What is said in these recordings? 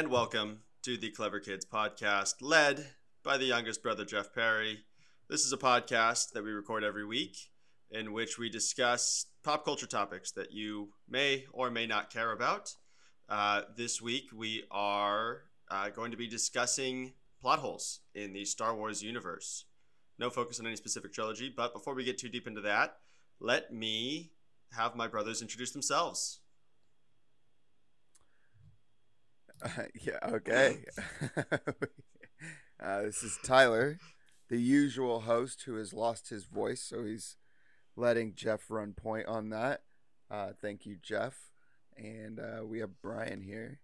and welcome to the Clever Kids podcast, led by the youngest brother, Jeff Perry. This is a podcast that we record every week in which we discuss pop culture topics that you may or may not care about. Uh, this week, we are uh, going to be discussing plot holes in the Star Wars universe. No focus on any specific trilogy, but before we get too deep into that, let me have my brothers introduce themselves. Uh, yeah, okay. uh, this is Tyler, the usual host who has lost his voice, so he's letting Jeff run point on that. Uh, thank you, Jeff. And uh, we have Brian here.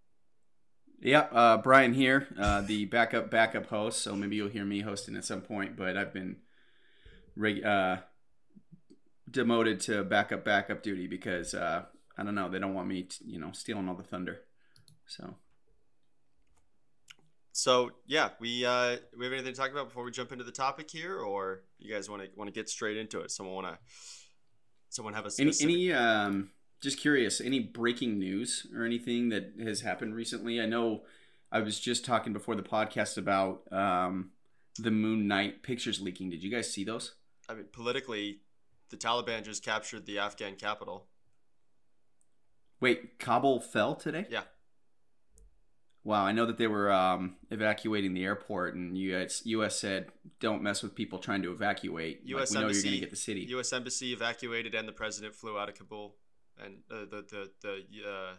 Yeah, uh, Brian here, uh, the backup backup host. So maybe you'll hear me hosting at some point, but I've been reg- uh, demoted to backup backup duty because I don't know they don't want me, you know, stealing all the thunder. So So yeah, we uh, we have anything to talk about before we jump into the topic here, or you guys want to want to get straight into it? Someone want to someone have a any any um, just curious, any breaking news or anything that has happened recently? I know I was just talking before the podcast about um, the Moon Knight pictures leaking. Did you guys see those? I mean, politically, the Taliban just captured the Afghan capital. Wait, Kabul fell today? Yeah. Wow, I know that they were um, evacuating the airport, and U.S. U.S. said, "Don't mess with people trying to evacuate. U.S. Like, we know embassy, you're going to get the city." U.S. embassy evacuated, and the president flew out of Kabul, and uh, the the the uh,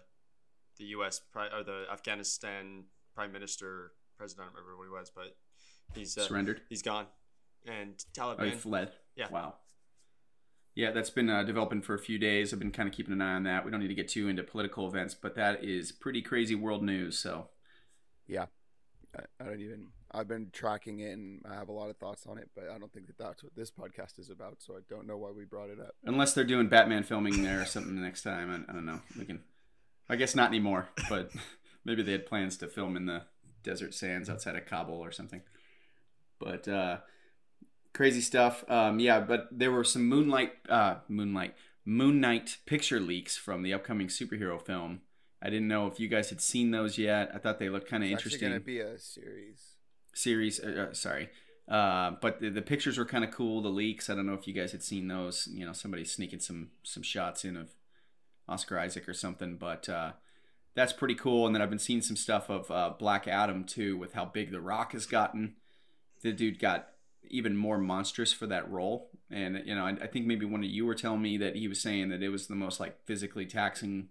the U.S. Pri- or the Afghanistan prime minister president. I don't remember what he was, but he's uh, Surrendered. He's gone, and Oh, Taliban. he fled. Yeah. Wow. Yeah, that's been uh, developing for a few days. I've been kind of keeping an eye on that. We don't need to get too into political events, but that is pretty crazy world news. So I, I don't even. I've been tracking it and I have a lot of thoughts on it, but I don't think that that's what this podcast is about. So I don't know why we brought it up. unless they're doing Batman filming there or something next time, I, I don't know. We can. I guess not anymore, but maybe they had plans to film in the desert sands outside of Kabul or something. But uh, crazy stuff. Um, yeah, but there were some Moonlight, uh, Moonlight, Moon Knight picture leaks from the upcoming superhero film. I didn't know if you guys had seen those yet. I thought they looked kind of It's interesting going to be a series. series. Uh, uh, sorry, uh, but the, the pictures were kind of cool. The leaks. I don't know if you guys had seen those. You know, somebody sneaking some some shots in of Oscar Isaac or something. But uh, that's pretty cool. And then I've been seeing some stuff of uh, Black Adam too, with how big The Rock has gotten. The dude got even more monstrous for that role. And you know, I, I think maybe one of you were telling me that he was saying that it was the most like physically taxing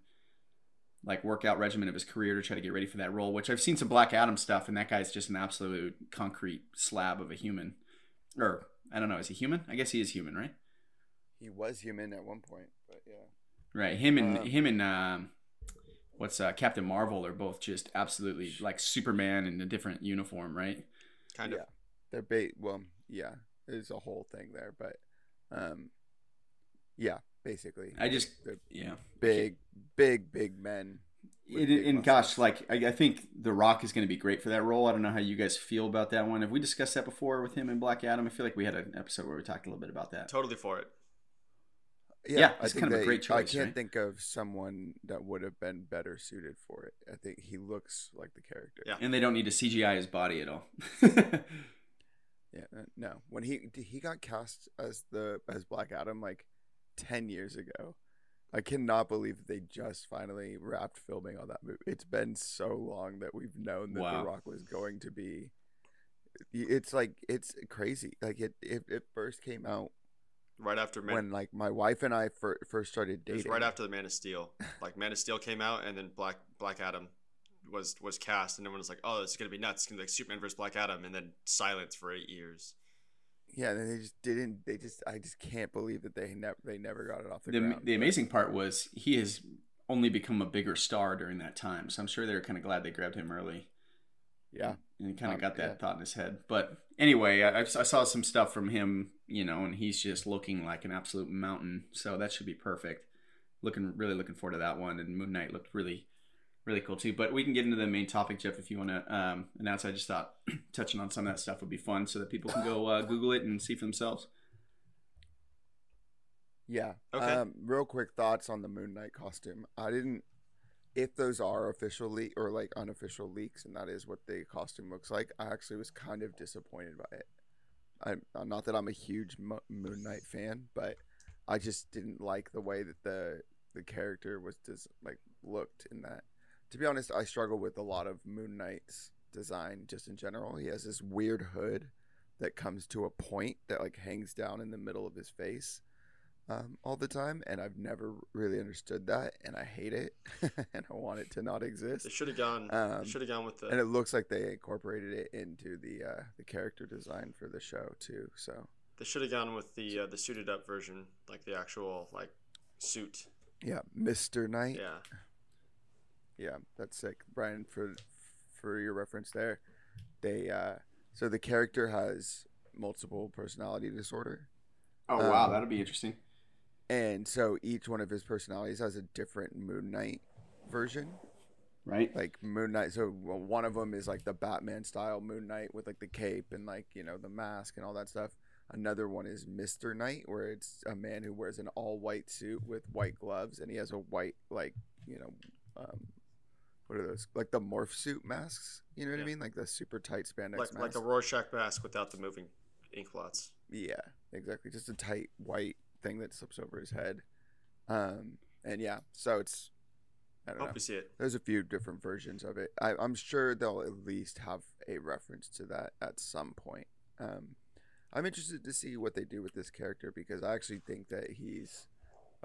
like workout regimen of his career to try to get ready for that role. Which I've seen some Black Adam stuff, and that guy's just an absolute concrete slab of a human. Or I don't know, is he human? I guess he is human, right? He was human at one point, but yeah. Right. Him and Um, him and um, what's uh, Captain Marvel are both just absolutely like Superman in a different uniform, right? kind of. yeah. They're bait. Well, yeah. There's a whole thing there, but um, yeah. Basically, I just they're yeah. big, big, big men. with It, big and gosh, like I, I think The Rock is going to be great for that role. I don't know how you guys feel about that one. Have we discussed that before with him and Black Adam? I feel like we had an episode where we talked a little bit about that. Totally for it. yeah, I it's kind of a great choice, I can't right? think of someone that would have been better suited for it. I think he looks like the character. Yeah. And they don't need to CGI his body at all. Yeah, uh, no. When he he got cast as the as Black Adam like ten years ago, I cannot believe that they just finally wrapped filming on that movie. It's been so long that we've known that Wow. The Rock was going to be. It's like it's crazy. Like it it, it first came out Right after Man, when like my wife and I fir- first started it was dating. right after the Man of Steel. Like Man of Steel came out, and then Black Black Adam was was cast, and everyone was like, "Oh, this is gonna be nuts! It's gonna be like Superman versus Black Adam," and then silence for eight years. Yeah, and they just didn't. They just I just can't believe that they never they never got it off the, the, ground. the amazing part was he has only become a bigger star during that time. So I'm sure they were kind of glad they grabbed him early. Yeah. and he kind of Um, got that yeah. thought in his head. But anyway, I, I saw some stuff from him, you know, and he's just looking like an absolute mountain. So that should be perfect. Looking really looking forward to that one. And Moon Knight looked really, really cool too. But we can get into the main topic, Jeff, if you want to um, announce. I just thought touching on some of that stuff would be fun, so that people can go uh, Google it and see for themselves. Yeah. Okay. Um, real quick thoughts on the Moon Knight costume. I didn't. if those are official leak or like unofficial leaks, and that is what the costume looks like, I actually was kind of disappointed by it. I'm not that I'm a huge Mo- Moon Knight fan, but I just didn't like the way that the the character was just like looked in that. To be honest, I struggle with a lot of Moon Knight's design just in general. He has this weird hood that comes to a point that like hangs down in the middle of his face um, all the time, and I've never really understood that, and I hate it, and I want it to not exist. They should have gone. Um, should have gone with the. And it looks like they incorporated it into the uh, the character design for the show too. So They should have gone with the uh, the suited up version, like the actual like suit. yeah, Mister Knight. Yeah. Yeah, that's sick, Brian. For for your reference there, they uh, so the character has multiple personality disorder, Oh wow, Um, that'll be interesting. and so each one of his personalities has a different Moon Knight version. Right? Like Moon Knight, so one of them is like the Batman style Moon Knight with like the cape and like you know the mask and all that stuff. Another one is Mister Knight, where it's a man who wears an all white suit with white gloves, and he has a white like you know, um, what are those like the morph suit masks? You know what Yeah. I mean, like the super tight spandex Like mask. like a Rorschach mask without the moving ink blots. Yeah, exactly. Just a tight white thing that slips over his head. Um, and yeah, so it's I don't know. Hope we see it. There's a few different versions of it. I, I'm sure they'll at least have a reference to that at some point. Um, I'm interested to see what they do with this character because I actually think that he's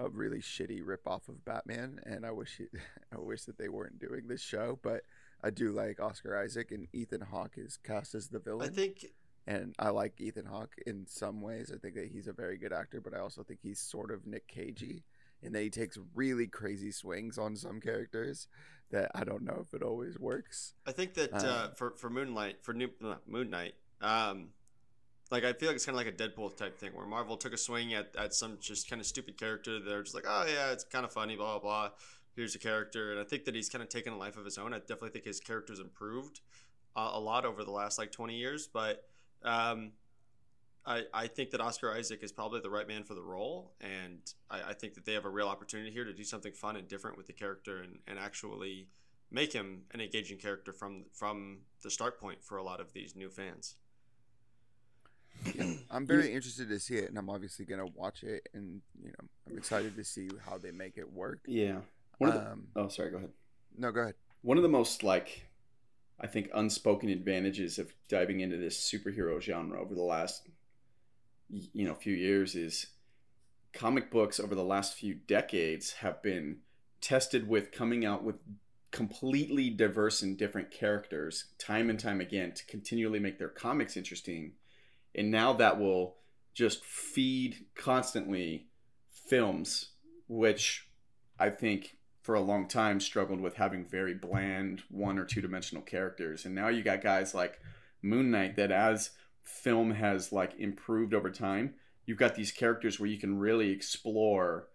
a really shitty ripoff of Batman, and I wish I wish that they weren't doing this show. But I do like Oscar Isaac, and Ethan Hawke is cast as the villain. I think and I like Ethan Hawke in some ways. I think that he's a very good actor, but I also think he's sort of Nick Cagey and that he takes really crazy swings on some characters that I don't know if it always works. I think that uh, Uh, for for Moonlight for New, Moon Knight, um, like I feel like it's kind of like a Deadpool type thing where Marvel took a swing at, at some just kind of stupid character. They're just like, oh yeah, it's kind of funny, blah blah blah. Here's a character, and I think that he's kind of taken a life of his own. I definitely think his character's improved uh, a lot over the last like 20 years, but um, I I think that Oscar Isaac is probably the right man for the role, and I, I think that they have a real opportunity here to do something fun and different with the character and, and actually make him an engaging character from from the start point for a lot of these new fans. I'm very interested to see it, and I'm obviously gonna watch it, and you know I'm excited to see how they make it work. Yeah. One of the, Um, oh, sorry. Go ahead. no, go ahead. One of the most like, I think, unspoken advantages of diving into this superhero genre over the last, you know, few years is comic books over the last few decades have been tested with coming out with completely diverse and different characters time and time again to continually make their comics interesting. And now that will just feed constantly films, which I think for a long time struggled with having very bland one or two dimensional characters. And now you got guys like Moon Knight that as film has like improved over time, you've got these characters where you can really explore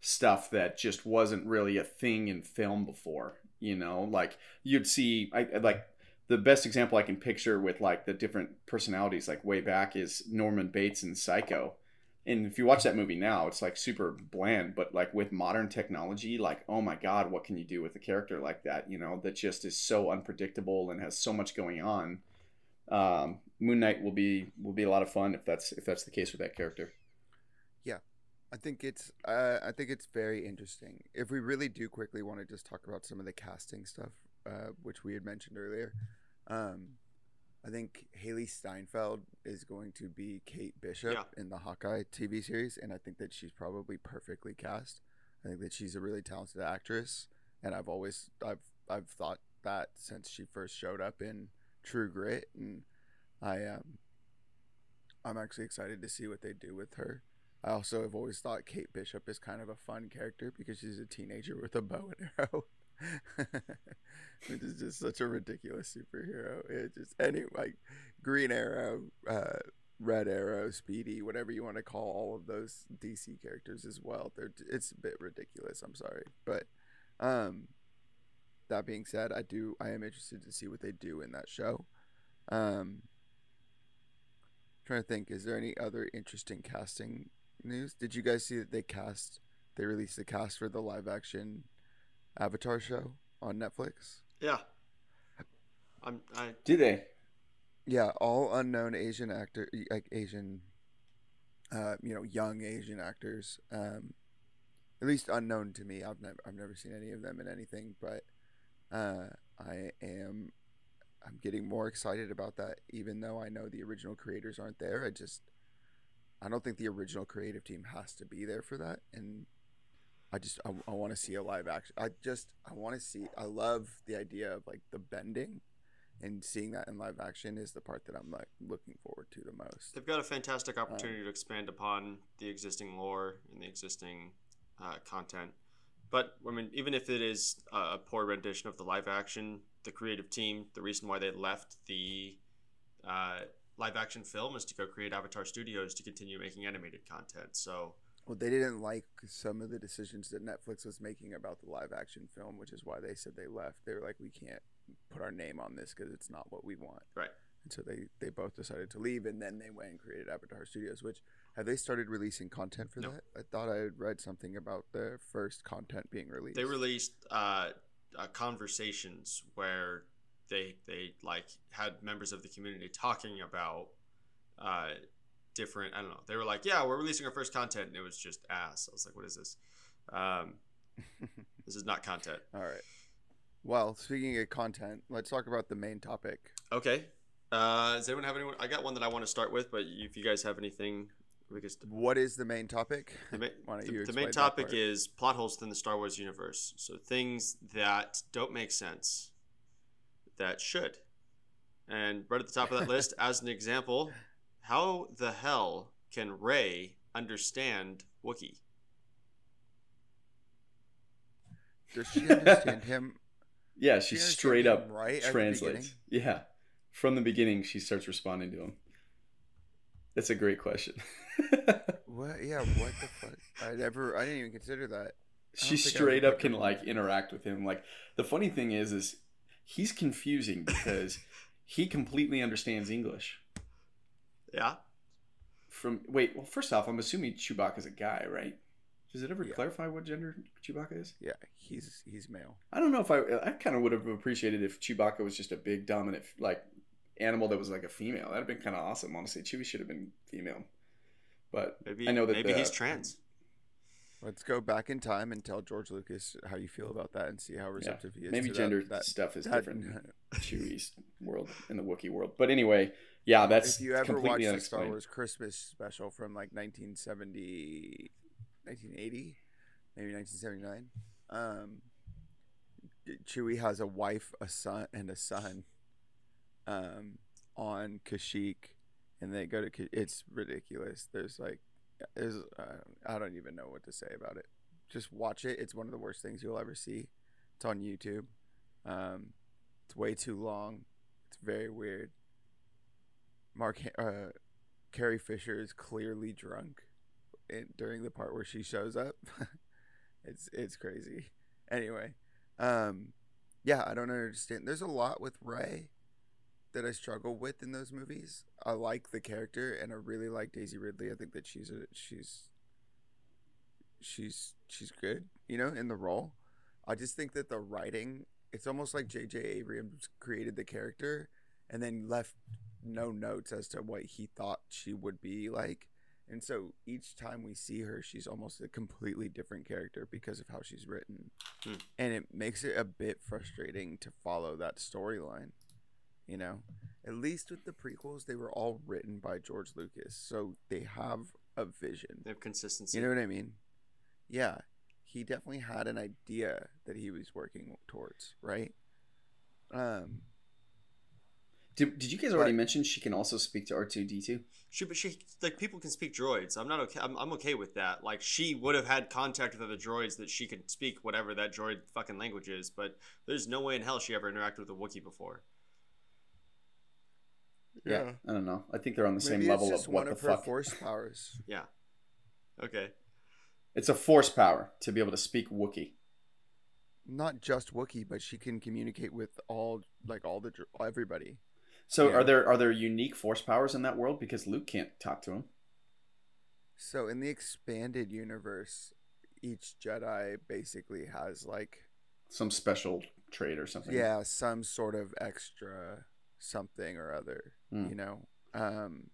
stuff that just wasn't really a thing in film before. You know, like you'd see, I like the best example I can picture with like the different personalities, like way back, is Norman Bates in Psycho. And if you watch that movie now, it's like super bland, but like with modern technology, like oh my god, what can you do with a character like that? You know, that just is so unpredictable and has so much going on. Um, Moon Knight will be will be a lot of fun if that's if that's the case with that character. Yeah, I think it's uh, I think it's very interesting. If we really do quickly want to just talk about some of the casting stuff, uh, which we had mentioned earlier, um, I think Hailee Steinfeld is going to be Kate Bishop Yeah. in the Hawkeye TV series, and I think that she's probably perfectly cast. I think that she's a really talented actress, and I've always I've I've thought that since she first showed up in True Grit, and I um I'm actually excited to see what they do with her. I also have always thought Kate Bishop is kind of a fun character because she's a teenager with a bow and arrow. Which is just such a ridiculous superhero. It just any like Green Arrow, uh, Red Arrow, Speedy, whatever you want to call all of those DC characters as well. They're it's a bit ridiculous. I'm sorry, but um, that being said, I do I am interested to see what they do in that show. Um, trying to think, is there any other interesting casting news? Did you guys see that they cast? They released the cast for the live action Avatar show on Netflix. Yeah. I'm. I. Do they? Yeah, all unknown Asian actor, like Asian, uh, you know, young Asian actors. Um, at least unknown to me. I've never, I've never seen any of them in anything, but uh, I am, I'm getting more excited about that. Even though I know the original creators aren't there, I just, I don't think the original creative team has to be there for that, and I just, I, I want to see a live action. I just, I want to see. I love the idea of like the bending and seeing that in live action is the part that I'm like looking forward to the most. They've got a fantastic opportunity to expand upon the existing lore and the existing uh, content. But I mean, even if it is a poor rendition of the live action, the creative team, the reason why they left the uh, live action film is to go create Avatar Studios to continue making animated content. So Well, they didn't like some of the decisions that Netflix was making about the live action film, which is why they said they left. They were like, we can't put our name on this because it's not what we want. Right. And so they, they both decided to leave, and then they went and created Avatar Studios, which have they started releasing content for No. that? I thought I had read something about their first content being released. they released uh, uh, conversations where they they like had members of the community talking about uh, different. I don't know. They were like, "Yeah, we're releasing our first content," and it was just ass. I was like, "What is this? Um, this is not content." All right. Well, speaking of content, let's talk about the main topic. Okay. Uh, does anyone have anyone? I got one that I want to start with, but if you guys have anything, we could. What is the main topic? The, ma- the- the main topic is plot holes within the Star Wars universe. So things that don't make sense that should. And right at the top of that list, as an example, how the hell can Rey understand Wookiee? Does she understand him? Yeah, She she straight up right at translates. Yeah, from the beginning, she starts responding to him. That's a great question. What? Yeah. What the fuck? I never. I didn't even consider that. she straight up can ever- like interact with him. Like the funny thing is, is he's confusing because he completely understands English. Yeah. From wait, well, first off, I'm assuming Chewbacca's a guy, right? Does it ever Yeah. clarify what gender Chewbacca is? Yeah. He's he's male. I don't know if I I kind of would have appreciated if Chewbacca was just a big dominant like animal that was like a female. That'd have been kind of awesome. Honestly, Chewie should have been female. But Maybe I know that maybe the- he's trans. Let's go back in time and tell George Lucas how you feel about that and see how receptive he is. maybe to gender that, that, stuff is that- different Chewie's world in the Wookiee world. But anyway, yeah, that's if you ever completely watched the Star. Wars Christmas special from like 1970, 1980, maybe 1979, um, Chewie has a wife, a son, and a son um, on Kashyyyk, and they go to. It's ridiculous. There's like, there's uh, I don't even know what to say about it. Just watch it. It's one of the worst things you'll ever see. It's on YouTube. Um, it's way too long. It's very weird. Mark uh, Carrie Fisher is clearly drunk in, during the part where she shows up. it's it's crazy. Anyway, um, yeah, I don't understand. There's a lot with Rey that I struggle with in those movies. I like the character, and I really like Daisy Ridley. I think that she's a she's she's she's good, you know, in the role. I just think that the writing, it's almost like J.J. Abrams created the character and then left no notes as to what he thought she would be like. And so each time we see her, she's almost a completely different character because of how she's written. Hmm. And it makes it a bit frustrating to follow that storyline. You know, at least with the prequels, they were all written by George Lucas. So they have a vision. They have consistency. You know what I mean? Yeah. He definitely had an idea that he was working towards, right? Um, Did, did you guys already But- mention she can also speak to R two D two? She, but she like people can speak droids. I'm not okay. I'm, I'm okay with that. Like she would have had contact with other droids that she could speak whatever that droid fucking language is. But there's no way in hell she ever interacted with a Wookiee before. Yeah. I don't know. I think they're on the same level just of what one the of her fuck. force powers. Yeah. Okay. It's a force power to be able to speak Wookiee. Not just Wookiee, but she can communicate with all, like all the dr- everybody. So Yeah. are there are there unique force powers in that world? Because Luke can't talk to him. So in the expanded universe, each Jedi basically has like some special trait or something. Yeah, some sort of extra something or other. Hmm. You know. Um.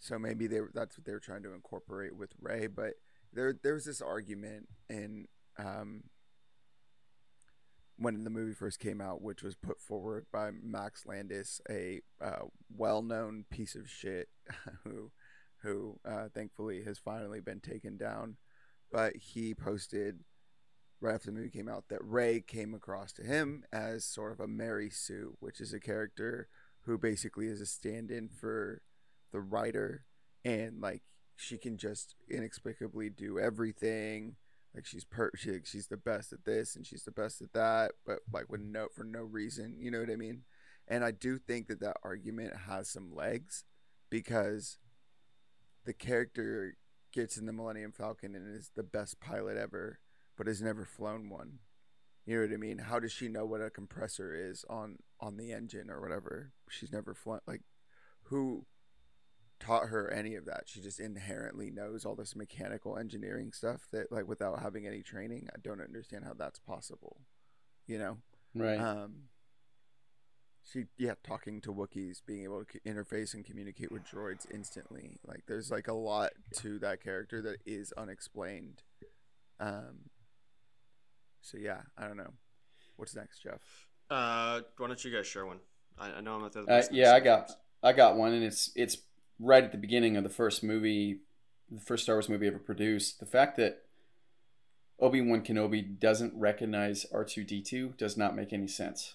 So maybe they that's what they were trying to incorporate with Rey, but there there was this argument in um when the movie first came out, which was put forward by Max Landis, a uh, well-known piece of shit who who uh, thankfully has finally been taken down. But he posted right after the movie came out that Rey came across to him as sort of a Mary Sue, which is a character who basically is a stand-in for the writer, and like she can just inexplicably do everything. Like she's per she, she's the best at this and she's the best at that, but like with no for no reason, you know what I mean? And I do think that that argument has some legs because the character gets in the Millennium Falcon and is the best pilot ever, but has never flown one. You know what I mean? How does she know what a compressor is on on the engine or whatever? She's never flown. Like, who taught her any of that? She just inherently knows all this mechanical engineering stuff that, like, without having any training, I don't understand how that's possible. You know? Right. Um, she yeah, talking to Wookiees, being able to c- interface and communicate with droids instantly. Like there's like a lot to that character that is unexplained. Um. So yeah, I don't know. What's next, Jeff? Uh, why don't you guys share one? I, I know I'm at the. Uh, yeah, I got I got one, and it's it's right at the beginning of the first movie, the first Star Wars movie ever produced. The fact that Obi Wan Kenobi doesn't recognize R two D two does not make any sense.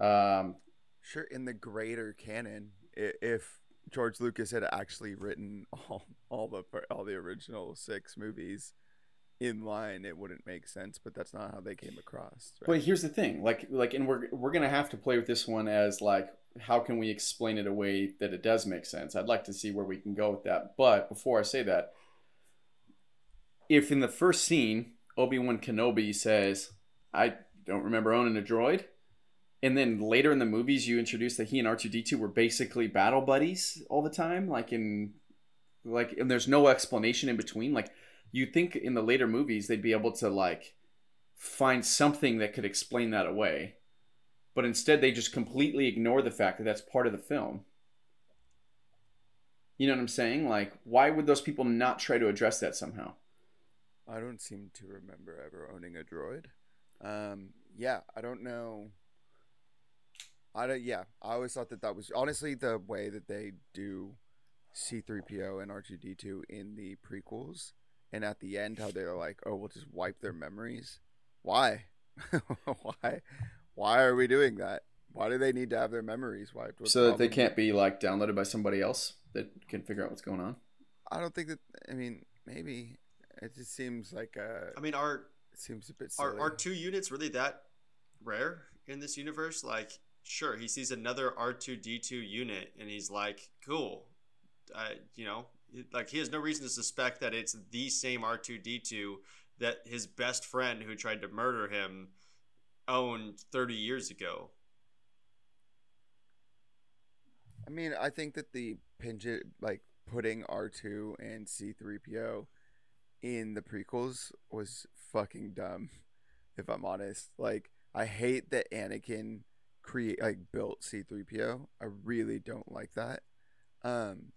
Um, Sure, in the greater canon, if George Lucas had actually written all all the all the original six movies in line, it wouldn't make sense. But that's not how they came across. But here's the thing, like like, and we're we're gonna have to play with this one as like, how can we explain it a way that it does make sense? I'd like to see where we can go with that. But before I say that, if in the first scene Obi Wan Kenobi says, "I don't remember owning a droid," and then later in the movies you introduce that he and R two D two were basically battle buddies all the time, like in like, and there's no explanation in between, like. You think in the later movies they'd be able to like find something that could explain that away. But instead, they just completely ignore the fact that that's part of the film. You know what I'm saying? Like, why would those people not try to address that somehow? I don't seem to remember ever owning a droid. Um, yeah, I don't know. I don't. Yeah, I always thought that that was honestly the way that they do C-3PO and R2D2 in the prequels, and at the end, how they're like, "Oh, we'll just wipe their memories." Why? Why? Why are we doing that? Why do they need to have their memories wiped? What's so that they can't be like downloaded by somebody else that can figure out what's going on. I don't think that. I mean, maybe it just seems like a. I mean, are It seems a bit silly. are are two units really that rare in this universe? Like, sure, he sees another R two D two unit, and he's like, "Cool," I, you know, like he has no reason to suspect that it's the same R two D two that his best friend who tried to murder him owned thirty years ago. I mean, I think that the Pinjit, like putting R2 and C3PO in the prequels was fucking dumb, if I'm honest. Like, I hate that Anakin create like built C3PO. I really don't like that. Um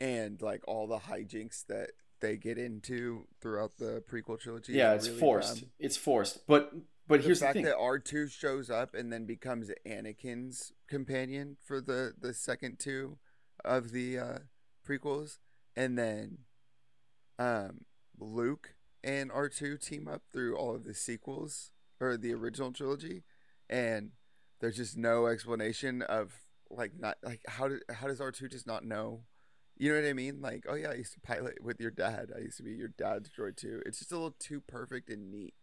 and like all the hijinks that they get into throughout the prequel trilogy. yeah, it's really forced. dumb. It's forced. But but the here's the fact thing. that R two shows up and then becomes Anakin's companion for the the second two of the uh, prequels, and then um, Luke and R two team up through all of the sequels or the original trilogy, and there's just no explanation of like not like how did how does R two just not know? You know what I mean? Like, oh yeah, I used to pilot with your dad. I used to be your dad's droid too. It's just a little too perfect and neat.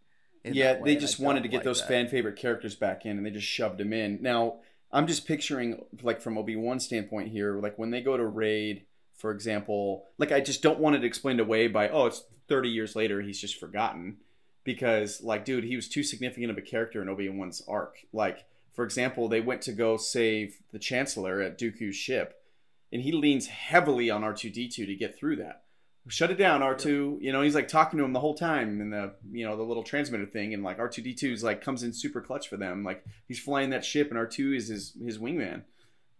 yeah, they and I just wanted to get like those that. fan favorite characters back in, and they just shoved them in. Now, I'm just picturing, like from Obi Wan standpoint here, like when they go to raid, for example, like I just don't want it explained away by, oh, it's 30 years later, he's just forgotten, because like, dude, he was too significant of a character in Obi Wan's arc. Like, for example, they went to go save the Chancellor at Dooku's ship, and he leans heavily on R2D2 to get through that. shut it down, R2. You know, he's like talking to him the whole time in the, you know, the little transmitter thing. And like R2D2 is like comes in super clutch for them. Like he's flying that ship and R2 is his, his wingman.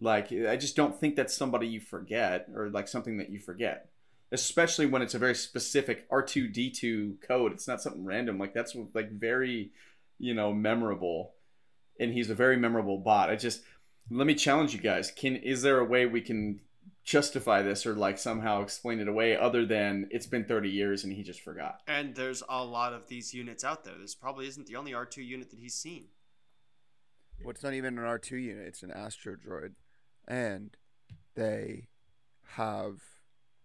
Like, I just don't think that's somebody you forget or like something that you forget, especially when it's a very specific R2D2 code. It's not something random. Like that's like very, you know, memorable. And he's a very memorable bot. I just, let me challenge you guys. Can, is there a way we can justify this or like somehow explain it away other than it's been 30 years and he just forgot. And there's a lot of these units out there. This probably isn't the only R2 unit that he's seen. Well, it's not even an R2 unit, it's an Astro droid. And they have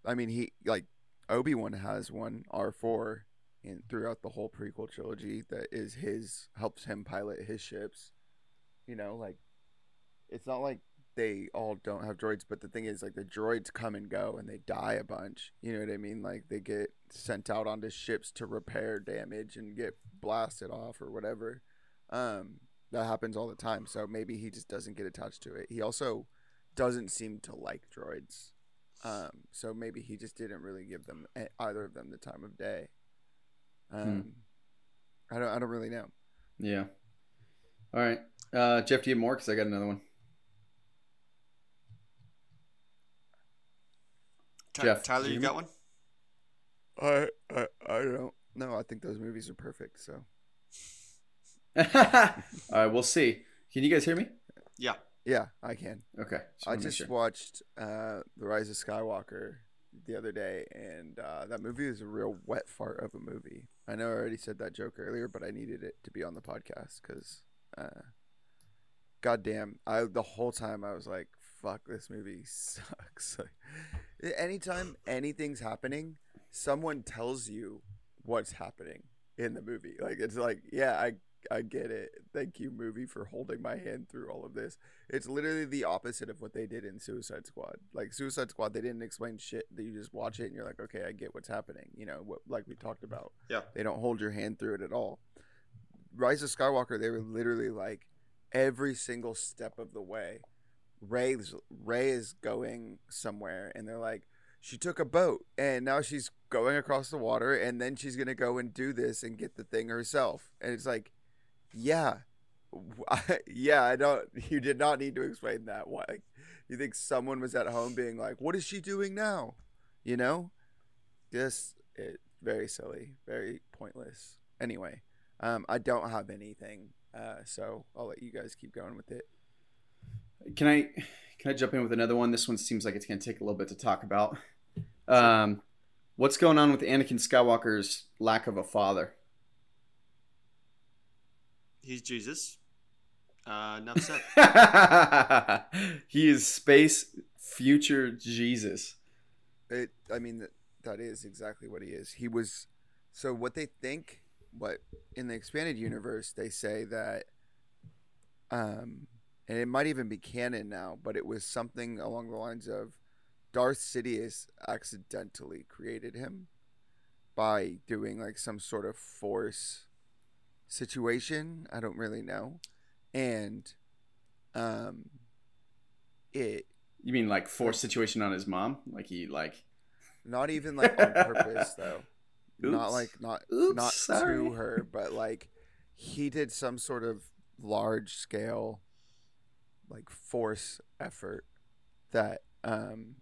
I mean he like Obi-Wan has one R4 in throughout the whole prequel trilogy that is his helps him pilot his ships. You know, like it's not like they all don't have droids, but the thing is, like, the droids come and go and they die a bunch. You know what I mean? Like, they get sent out onto ships to repair damage and get blasted off or whatever. Um, that happens all the time. So maybe he just doesn't get attached to it. He also doesn't seem to like droids. Um, so maybe he just didn't really give them either of them the time of day. Um, hmm. I don't. I don't really know. Yeah. All right, uh, Jeff. Do you have more? Because I got another one. Jeff, Tyler, you, you got one? I, I I don't. No, I think those movies are perfect. So. All right, we'll see. Can you guys hear me? Yeah. Yeah, I can. Okay. Just I just sure. watched uh, The Rise of Skywalker the other day, and uh, that movie is a real wet fart of a movie. I know I already said that joke earlier, but I needed it to be on the podcast because, uh, goddamn, I the whole time I was like, "Fuck, this movie sucks." anytime anything's happening, someone tells you what's happening in the movie. Like it's like, yeah, I I get it. Thank you, movie, for holding my hand through all of this. It's literally the opposite of what they did in Suicide Squad. Like Suicide Squad, they didn't explain shit. That you just watch it and you're like, okay, I get what's happening. You know, what like we talked about. Yeah. They don't hold your hand through it at all. Rise of Skywalker, they were literally like every single step of the way Rey's Rey is going somewhere, and they're like, she took a boat, and now she's going across the water, and then she's gonna go and do this and get the thing herself. And it's like, yeah, yeah, I don't. You did not need to explain that. Why? You think someone was at home being like, "What is she doing now?" You know, just it very silly, very pointless. Anyway, um, I don't have anything, uh, so I'll let you guys keep going with it. Can I can I jump in with another one? This one seems like it's going to take a little bit to talk about. Um, what's going on with Anakin Skywalker's lack of a father? He's Jesus. Uh, enough said. he is space future Jesus. It. I mean, that that is exactly what he is. He was. So what they think, what in the expanded universe they say that, um, and it might even be canon now, but it was something along the lines of Darth Sidious accidentally created him by doing like some sort of force situation. I don't really know. And um it You mean like force situation on his mom? Like he like not even like on purpose though. Oops. Not like not Oops, not sorry. to her, but like he did some sort of large scale like force effort that um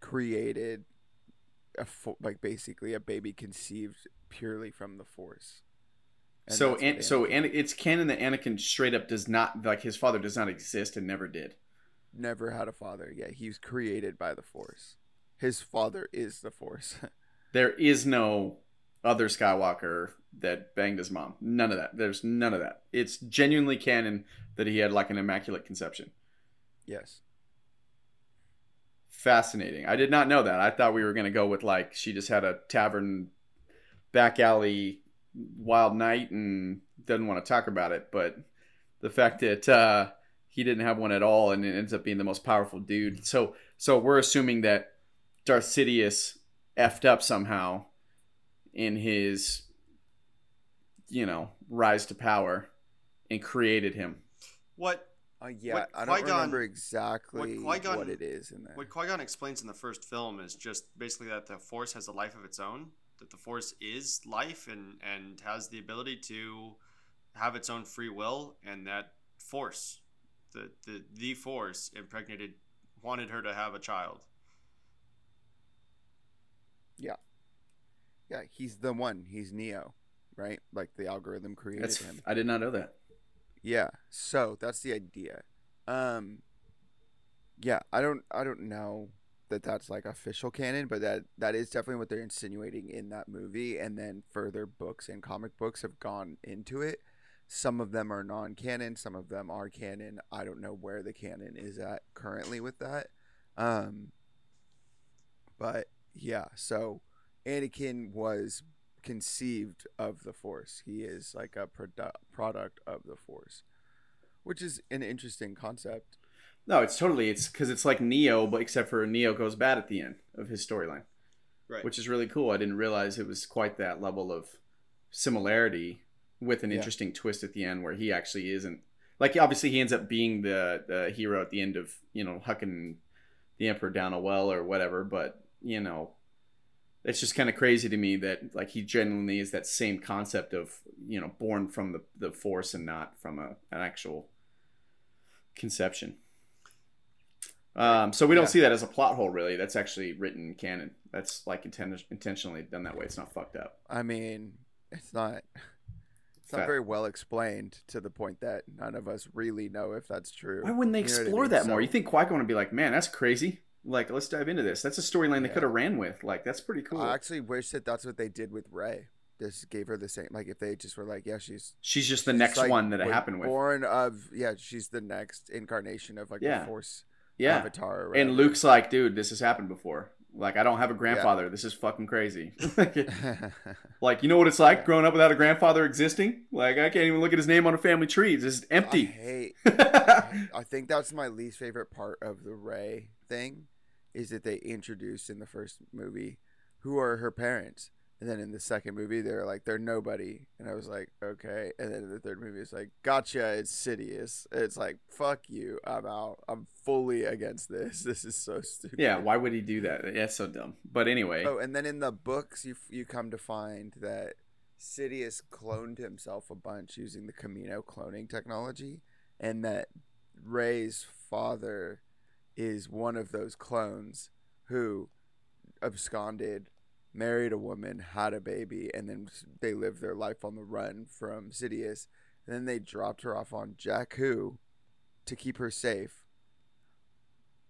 created a fo- like basically a baby conceived purely from the force. And so and so and it's canon that Anakin straight up does not like his father does not exist and never did. Never had a father. Yeah, he was created by the force. His father is the force. there is no other Skywalker that banged his mom. None of that. There's none of that. It's genuinely canon that he had like an immaculate conception. Yes. Fascinating. I did not know that. I thought we were going to go with like she just had a tavern back alley wild night and doesn't want to talk about it, but the fact that uh, he didn't have one at all and it ends up being the most powerful dude. So so we're assuming that Darth Sidious effed up somehow in his you know rise to power and created him what Uh, yeah, What I don't Qui-Gon- remember exactly what, Qui-Gon- it is in there. What Qui Gon explains in the first film is just basically that the Force has a life of its own. That the Force is life and and has the ability to have its own free will, and that Force, the the the Force, impregnated, wanted her to have a child. Yeah. Yeah, he's the one. He's Neo, right? Like the algorithm created That's him. I did not know that. Yeah. So that's the idea. Um. Yeah, I don't. I don't know that that's like official canon, but that that is definitely what they're insinuating in that movie, and then further books and comic books have gone into it. Some of them are non-canon, some of them are canon. I don't know where the canon is at currently with that. Um. But yeah, so Anakin was conceived of the Force. He is like a produ- product of the Force, which is an interesting concept. No, it's totally it's because it's like Neo, but except for Neo goes bad at the end of his storyline, Right. which is really cool. I didn't realize it was quite that level of similarity with an Yeah. interesting twist at the end where he actually isn't like obviously he ends up being the the hero at the end of you know hucking the emperor down a well or whatever, but you know it's just kind of crazy to me that like he genuinely is that same concept of you know born from the the force and not from a an actual conception. Um, so we don't see that as a plot hole, really. That's actually written canon. That's like inten- intentionally done that way. It's not fucked up. I mean, it's not it's not very well explained to the point that none of us really know if that's true. Why wouldn't they You know I explore mean? that more? You think Qui Gon would be like, man, that's crazy. Like, let's dive into this. That's a storyline they could have ran with. Like, that's pretty cool. I actually wish that that's what they did with Rey. Just gave her the same. Like if they just were like, yeah, she's She's just the she's, next like, one that it happened with. Born of yeah, she's the next incarnation of like Yeah. the Force yeah. avatar. And. Luke's like, dude, this has happened before. Like, I don't have a grandfather. This is fucking crazy. like, you know what it's like Yeah. growing up without a grandfather existing? Like, I can't even look at his name on a family tree. It's just I empty. hate. I think that's my least favorite part of the Rey thing, is that they introduced in the first movie who are her parents, and then in the second movie they're like they're nobody, and I was like okay, and then in the third movie it's like gotcha, it's Sidious. It's like fuck you, I'm out. I'm fully against this. This is so stupid. yeah, why would he do that? That's so dumb. But anyway, Oh, and then in the books, you you come to find that Sidious cloned himself a bunch using the Kamino cloning technology, and that Rey's father is one of those clones who absconded, married a woman, had a baby, and then they lived their life on the run from Sidious. And then they dropped her off on Jakku to keep her safe.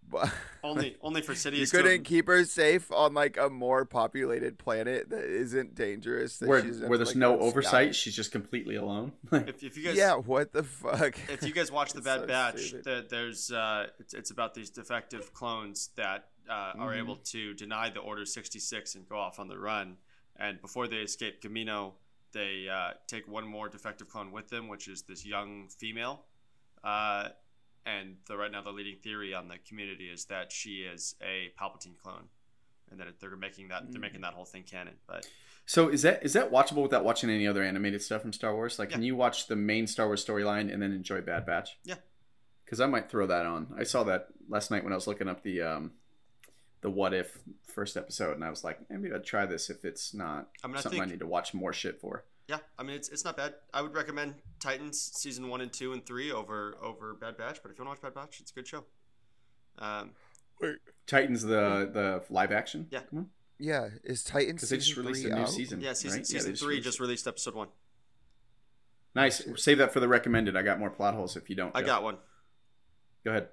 But Only only for Sidious. you couldn't keep her safe on like a more populated planet that isn't dangerous. That where, she's where there's like, no oversight, stabbed. she's just completely alone. If, if you guys yeah, what the fuck? if you guys watch the Bad so Batch, stupid. there, there's uh, it's, it's about these defective clones that uh, are Mhm. able to deny the Order 66 and go off on the run. And before they escape Kamino, they uh, take one more defective clone with them, which is this young female. And the, right now, the leading theory on the community is that she is a Palpatine clone, and that they're making that they're Mm. making that whole thing canon. But So is that is that watchable without watching any other animated stuff from Star Wars? Like, can you watch the main Star Wars storyline and then enjoy Bad Batch? Yeah. Because I might throw that on. I saw that last night when I was looking up the um, the What If first episode, and I was like, maybe I'd try this if it's not I mean, something I think need to watch more shit for. Yeah, I mean it's, it's not bad. I would recommend Titans season one and two and three over over Bad Batch. But if you want to watch Bad Batch, it's a good show. Um, Titans the the live action. Yeah. Come on, yeah, is Titans? because they just season released three a new out? season. yeah, season right? season they three released- just released episode one. nice. Save that for the recommended. I got more plot holes if you don't. I Joe. got one. Go ahead.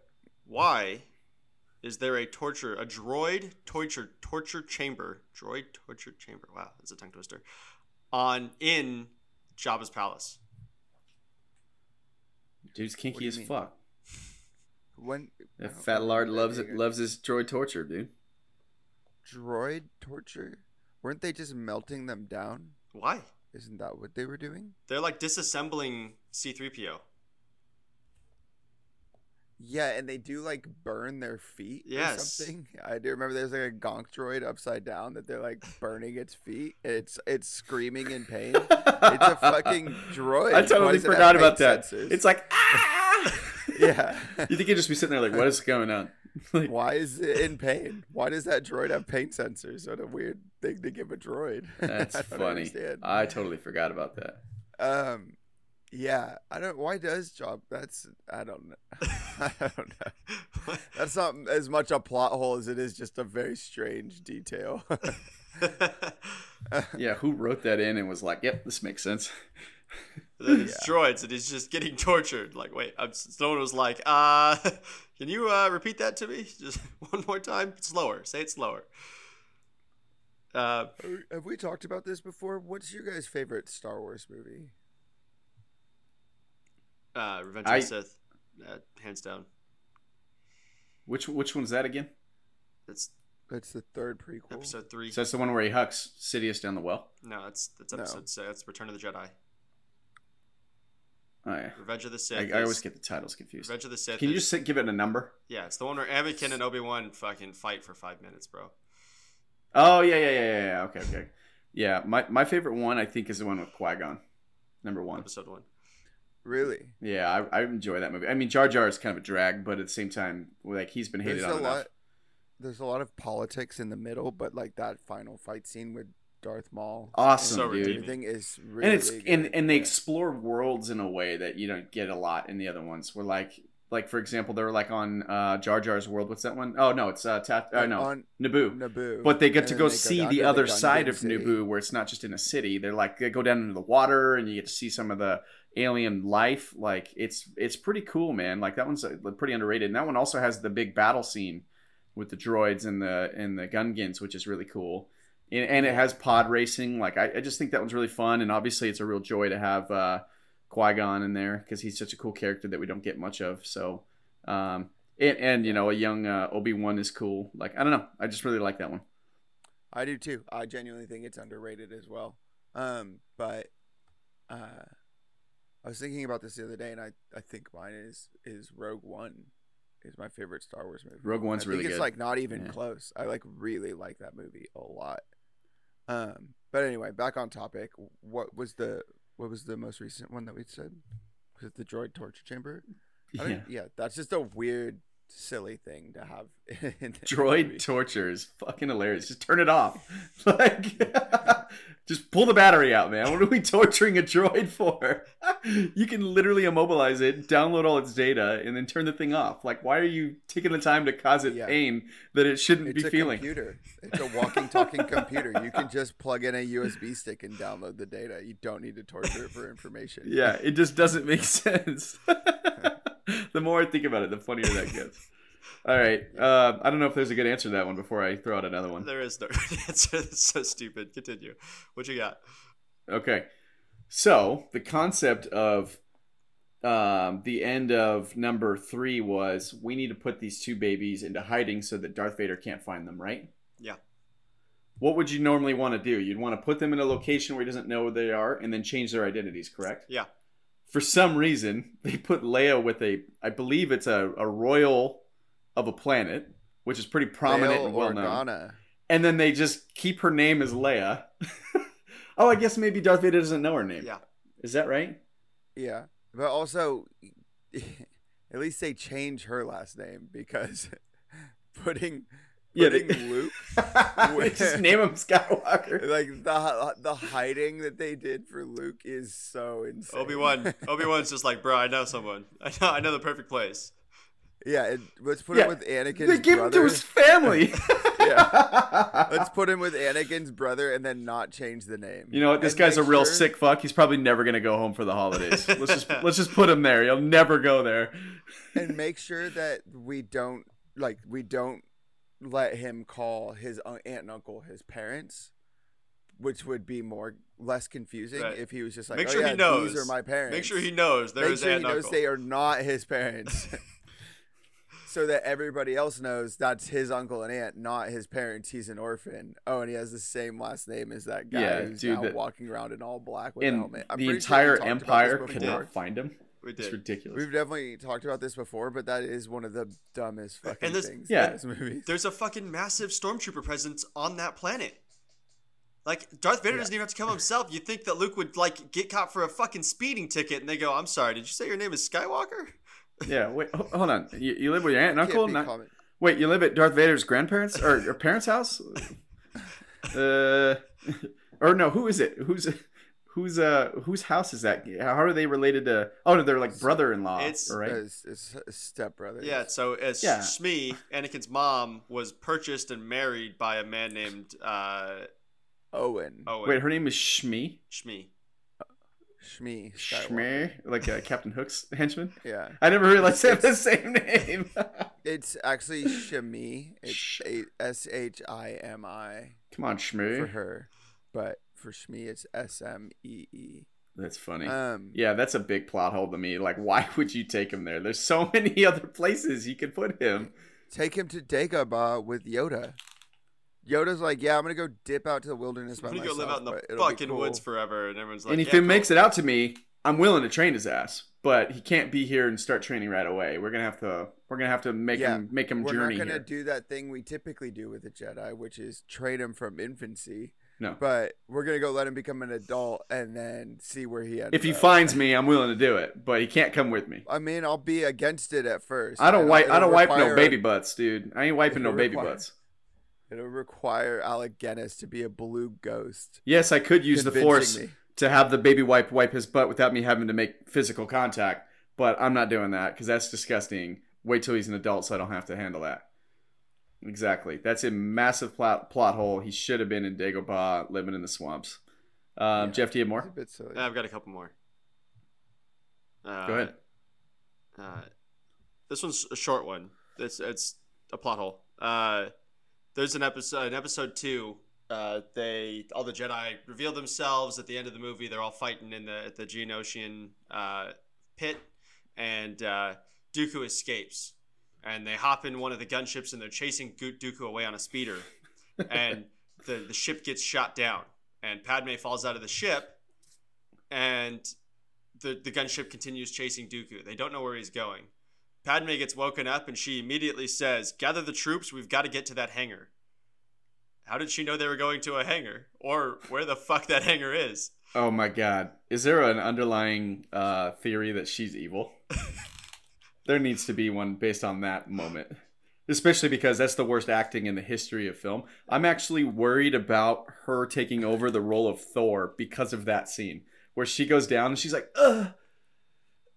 Why is there a torture a droid torture torture chamber droid torture chamber? Wow, that's a tongue twister. On in Jabba's palace. Dude's kinky as mean? fuck. When That oh, fat lard loves it. Loves his droid torture, dude. droid torture. Weren't they just melting them down? Why? Isn't that what they were doing? They're like disassembling C-3PO. Yeah, and they do like burn their feet or something. I do remember there's like a gonk droid upside down that they're like burning its feet. It's it's screaming in pain. It's a fucking droid. I totally does it have forgot about that. sensors? It's like ah. Yeah. You think he'd just be sitting there like, what is going on? like, Why is it in pain? Why does that droid have pain sensors? What a weird thing to give a droid. that's I funny. understand. I totally forgot about that. Um, yeah, I don't. Why does Job? That's I don't know. I don't know. That's not as much a plot hole as it is just a very strange detail. Yeah, who wrote that in and was like, yep, this makes sense. then it's droids and he's just getting tortured. Like, wait, I'm, someone was like, uh, can you uh, repeat that to me? Just one more time? Slower. Say it slower. Uh, Have we talked about this before? What's your guys' favorite Star Wars movie? Uh, Revenge I- of the Sith, uh, hands down. Which which one's that again? That's It's the third prequel. episode three. So that's the one where he hucks Sidious down the well. no, that's that's No. episode six. That's Return of the Jedi. Oh yeah, Revenge of the I, Sith. I always get the titles confused. Revenge of the Sith. Can you is- just give it a number? Yeah, it's the one where Anakin and Obi Wan fucking fight for five minutes, bro. Oh yeah, yeah, yeah, yeah. yeah. Okay, okay. Yeah, my my favorite one I think is the one with Qui Gon, number one. Episode one. Really? Yeah, I, I enjoy that movie. I mean, Jar Jar is kind of a drag, but at the same time, like he's been hated There's on a enough. lot. There's a lot of politics in the middle, but like that final fight scene with Darth Maul. Awesome, So dude. Everything is really and it's and and they explore worlds in a way that you don't get a lot in the other ones. Where like like for example, they were like on uh, Jar Jar's world. What's that one? Oh no, it's uh, Tat- uh no on Naboo. Naboo. But they get and to go see down the other side of. Naboo, where it's not just in a city. They're like they go down into the water, and you get to see some of the alien life. Like it's it's pretty cool, man. Like that one's uh, pretty underrated. And that one also has the big battle scene with the droids and the and the Gungans, which is really cool. And, and it has pod racing. Like I, I just think that one's really fun. And obviously, it's a real joy to have uh, Qui Gon in there because he's such a cool character that we don't get much of. So. Um, and, and you know a young uh, Obi Wan is cool. Like I don't know, I just really like that one. I do too. I genuinely think it's underrated as well. Um, but uh, I was thinking about this the other day, and I, I think mine is is Rogue One is my favorite Star Wars movie. Rogue One's really. I really think it's good. like not even Yeah. close. I like really like that movie a lot. Um, but anyway, back on topic. What was the what was the most recent one that we said? Was it the droid torture chamber? Yeah. yeah. That's just a weird, silly thing to have. Droid movie. torture is fucking hilarious. Just turn it off. Like, just pull the battery out, man. What are we torturing a droid for? You can literally immobilize it, download all its data, and then turn the thing off. Like, why are you taking the time to cause it Yeah. pain that it shouldn't It's be a feeling? computer. It's a walking, talking computer. You can just plug in a USB stick and download the data. You don't need to torture it for information. Yeah, it just doesn't make sense. the more I think about it, the funnier that gets. All right. Uh, I don't know if there's a good answer to that one before I throw out another one. There is no answer. It's so stupid. Continue. What you got? Okay. So the concept of um, the end of number three was we need to put these two babies into hiding so that Darth Vader can't find them, right? Yeah. What would you normally want to do? You'd want to put them in a location where he doesn't know where they are and then change their identities, correct? Yeah. For some reason, they put Leia with a, I believe it's a, a royal of a planet, which is pretty prominent Bail and well known and then they just keep her name as Leia. oh, I guess maybe Darth Vader doesn't know her name. Yeah. Is that right? Yeah, but also, at least they change her last name because putting Yeah, they- Luke They just name him Skywalker. like the the hiding that they did for Luke is so insane. Obi Wan. Obi Wan's just like, bro, I know someone. I know. I know the perfect place. yeah, and let's put Yeah, him with Anakin's They give him brother. to his family. Yeah. Let's put him with Anakin's brother and then not change the name. You know what? This And guy's a real sure- sick fuck. He's probably never gonna go home for the holidays. Let's just let's just put him there. He'll never go there. and make sure that we don't like we don't let him call his aunt and uncle his parents which would be more less confusing Right. if he was just like Make oh, sure he yeah, knows. these are my parents Make sure he knows make there's sure he and knows uncle. they are not his parents so that everybody else knows that's his uncle and aunt not his parents he's an orphan oh and he has the same last name as that guy Yeah, who's dude, now that- walking around in all black with a helmet I'm the pretty sure entire talked about this empire before. could not find him. We It's ridiculous. We've definitely talked about this before, but that is one of the dumbest fucking And things Yeah. in this movie. There's a fucking massive stormtrooper presence on that planet. Like Darth Vader Yeah. doesn't even have to come himself. You think that Luke would like get caught for a fucking speeding ticket, and they go, "I'm sorry, did you say your name is Skywalker?" Yeah. Wait. Hold on. You, you live with your aunt and Can't uncle? Not- wait. You live at Darth Vader's grandparents or, or parents' house? Uh, or no? Who is it? Who's who's uh whose house is that? How are they related to? Oh no, they're like brother-in-law, It's- right? It's, it's stepbrother. Yeah, so as Yeah. Shmi, Anakin's mom, was purchased and married by a man named uh, Owen. Owen. Wait, her name is Shmi. Shmi. Shmi. Shmi, like uh, Captain Hook's henchman. Yeah. I never realized they have the same name. It's actually Shmi. It's Sh- a- S H I M I Come on, Shmi. for her, but for Smee it's S M E E. That's funny. Um. Yeah, that's a big plot hole to me. Like, why would you take him there? There's so many other places you could put him. Take him to Dagobah with Yoda. Yoda's like, yeah, I'm gonna go dip out to the wilderness by I'm gonna myself. go live out in the but it'll be fucking cool." woods forever, and everyone's like, and if yeah, he makes it out to me, I'm willing to train his ass. But he can't be here and start training right away. We're gonna have to. We're gonna have to make Yeah, him make him We're journey not gonna here. do that thing we typically do with a Jedi, which is train him from infancy. No. But we're gonna go let him become an adult and then see where he ends. if he up. finds me, I'm willing to do it. But he can't come with me. I mean, I'll be against it at first. I don't wipe. I don't wipe no baby butts, dude. I ain't wiping no baby require- butts. It'll require Alec Guinness to be a blue ghost. Yes, I could use the force me. to have the baby wipe wipe his butt without me having to make physical contact. But I'm not doing that because that's disgusting. Wait till he's an adult so I don't have to handle that. Exactly. That's a massive plot plot hole. He should have been in Dagobah, living in the swamps. Um, Yeah. Jeff, do you have more? a bit silly. I've got a couple more. Uh, Go ahead. Uh, this one's a short one. It's it's a plot hole. Uh, there's an episode in episode two. Uh, they all the Jedi reveal themselves at the end of the movie. They're all fighting in the at the Geonosian uh, pit, and uh, Dooku escapes. And they hop in one of the gunships and they're chasing Dooku away on a speeder. And the, the ship gets shot down. And Padme falls out of the ship. And the, the gunship continues chasing Dooku. They don't know where he's going. Padme gets woken up and she immediately says, Gather the troops, we've got to get to that hangar. How did she know they were going to a hangar? Or where the fuck that hangar is? Oh my god. Is there an underlying uh, theory that she's evil? there needs to be one based on that moment. Especially because that's the worst acting in the history of film. I'm actually worried about her taking over the role of Thor because of that scene where she goes down and she's like, ugh,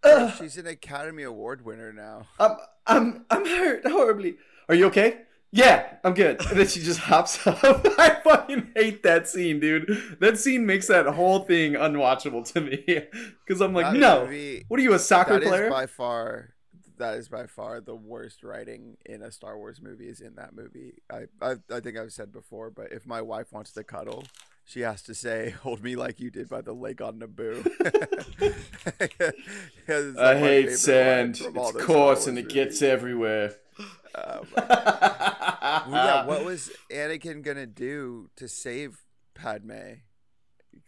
ugh, She's an Academy Award winner now. I'm, I'm, I'm hurt horribly. Are you okay? Yeah, I'm good. And then she just hops up. I fucking hate that scene, dude. That scene makes that whole thing unwatchable to me. Because I'm like, That no. movie- What are you, a soccer That is player? by far that is by far the worst writing in a Star Wars movie is in that movie. I, I I think I've said before, but if my wife wants to cuddle, she has to say "Hold me like you did" by the Lake on Naboo. It's I hate sand. It's coarse and it gets movies. everywhere. Um, well, yeah, what was Anakin gonna do to save Padme?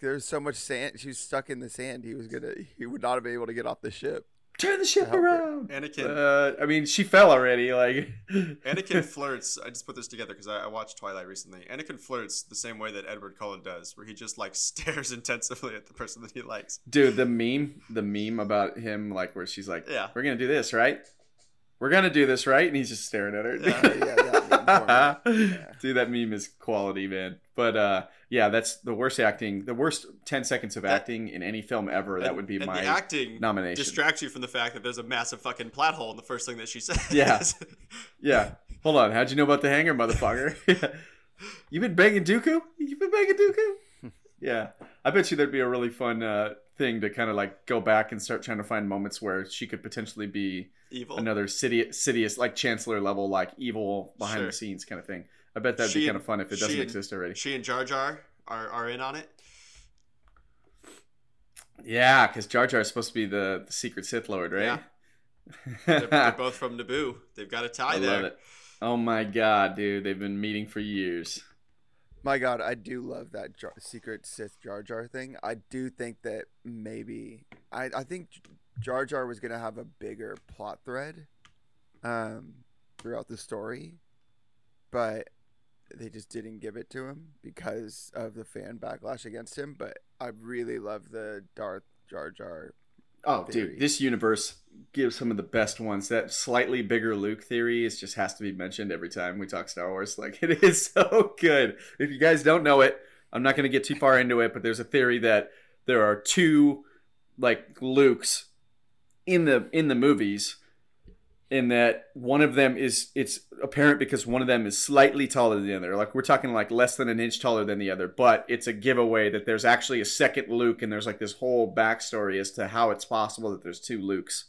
There's so much sand. She was stuck in the sand. He was gonna. He would not have been able to get off the ship. Turn the ship help her. around. Anakin Uh, I mean, she fell already. Like, Anakin flirts. I just put this together because I, I watched Twilight recently. Anakin flirts the same way that Edward Cullen does, where he just like stares intensively at the person that he likes. dude, the meme, the meme about him, like where she's like, Yeah. we're gonna do this, right? We're gonna do this, right? And he's just staring at her. Yeah. Yeah. Yeah. Dude, that meme is quality, man. But uh, yeah, that's the worst acting, the worst ten seconds of That- acting in any film ever. that would be and my acting nomination. distracts you from the fact that there's a massive fucking plot hole in the first thing that she says. Yeah. yeah. Hold on. How'd you know about the hanger, motherfucker? You've been banging Dooku? You've been banging Dooku? yeah. I bet you there'd be a really fun uh, thing to kind of like go back and start trying to find moments where she could potentially be Evil. another city, Sidious, like Chancellor level, like evil behind Sure. the scenes kind of thing. I bet that'd She be kind of fun if it doesn't and- exist already. She and Jar Jar are, are in on it. Yeah, because Jar Jar is supposed to be the, the secret Sith Lord, right? Yeah. They're, they're both from Naboo. They've got a tie I there. Oh my god, dude! They've been meeting for years. My God, I do love that Jar- secret Sith Jar Jar thing. I do think that maybe I I think Jar Jar was gonna have a bigger plot thread, um, throughout the story, but they just didn't give it to him because of the fan backlash against him. But I really love the Darth Jar Jar Oh, theory. dude, this universe gives some of the best ones. That slightly bigger Luke theory is just has to be mentioned every time we talk Star Wars. Like it is so good. If you guys don't know it, I'm not going to get too far into it, but there's a theory that there are two like Lukes in the in the movies in that one of them is it's apparent because one of them is slightly taller than the other. Like we're talking like less than an inch taller than the other, but it's a giveaway that there's actually a second Luke and there's like this whole backstory as to how it's possible that there's two Lukes.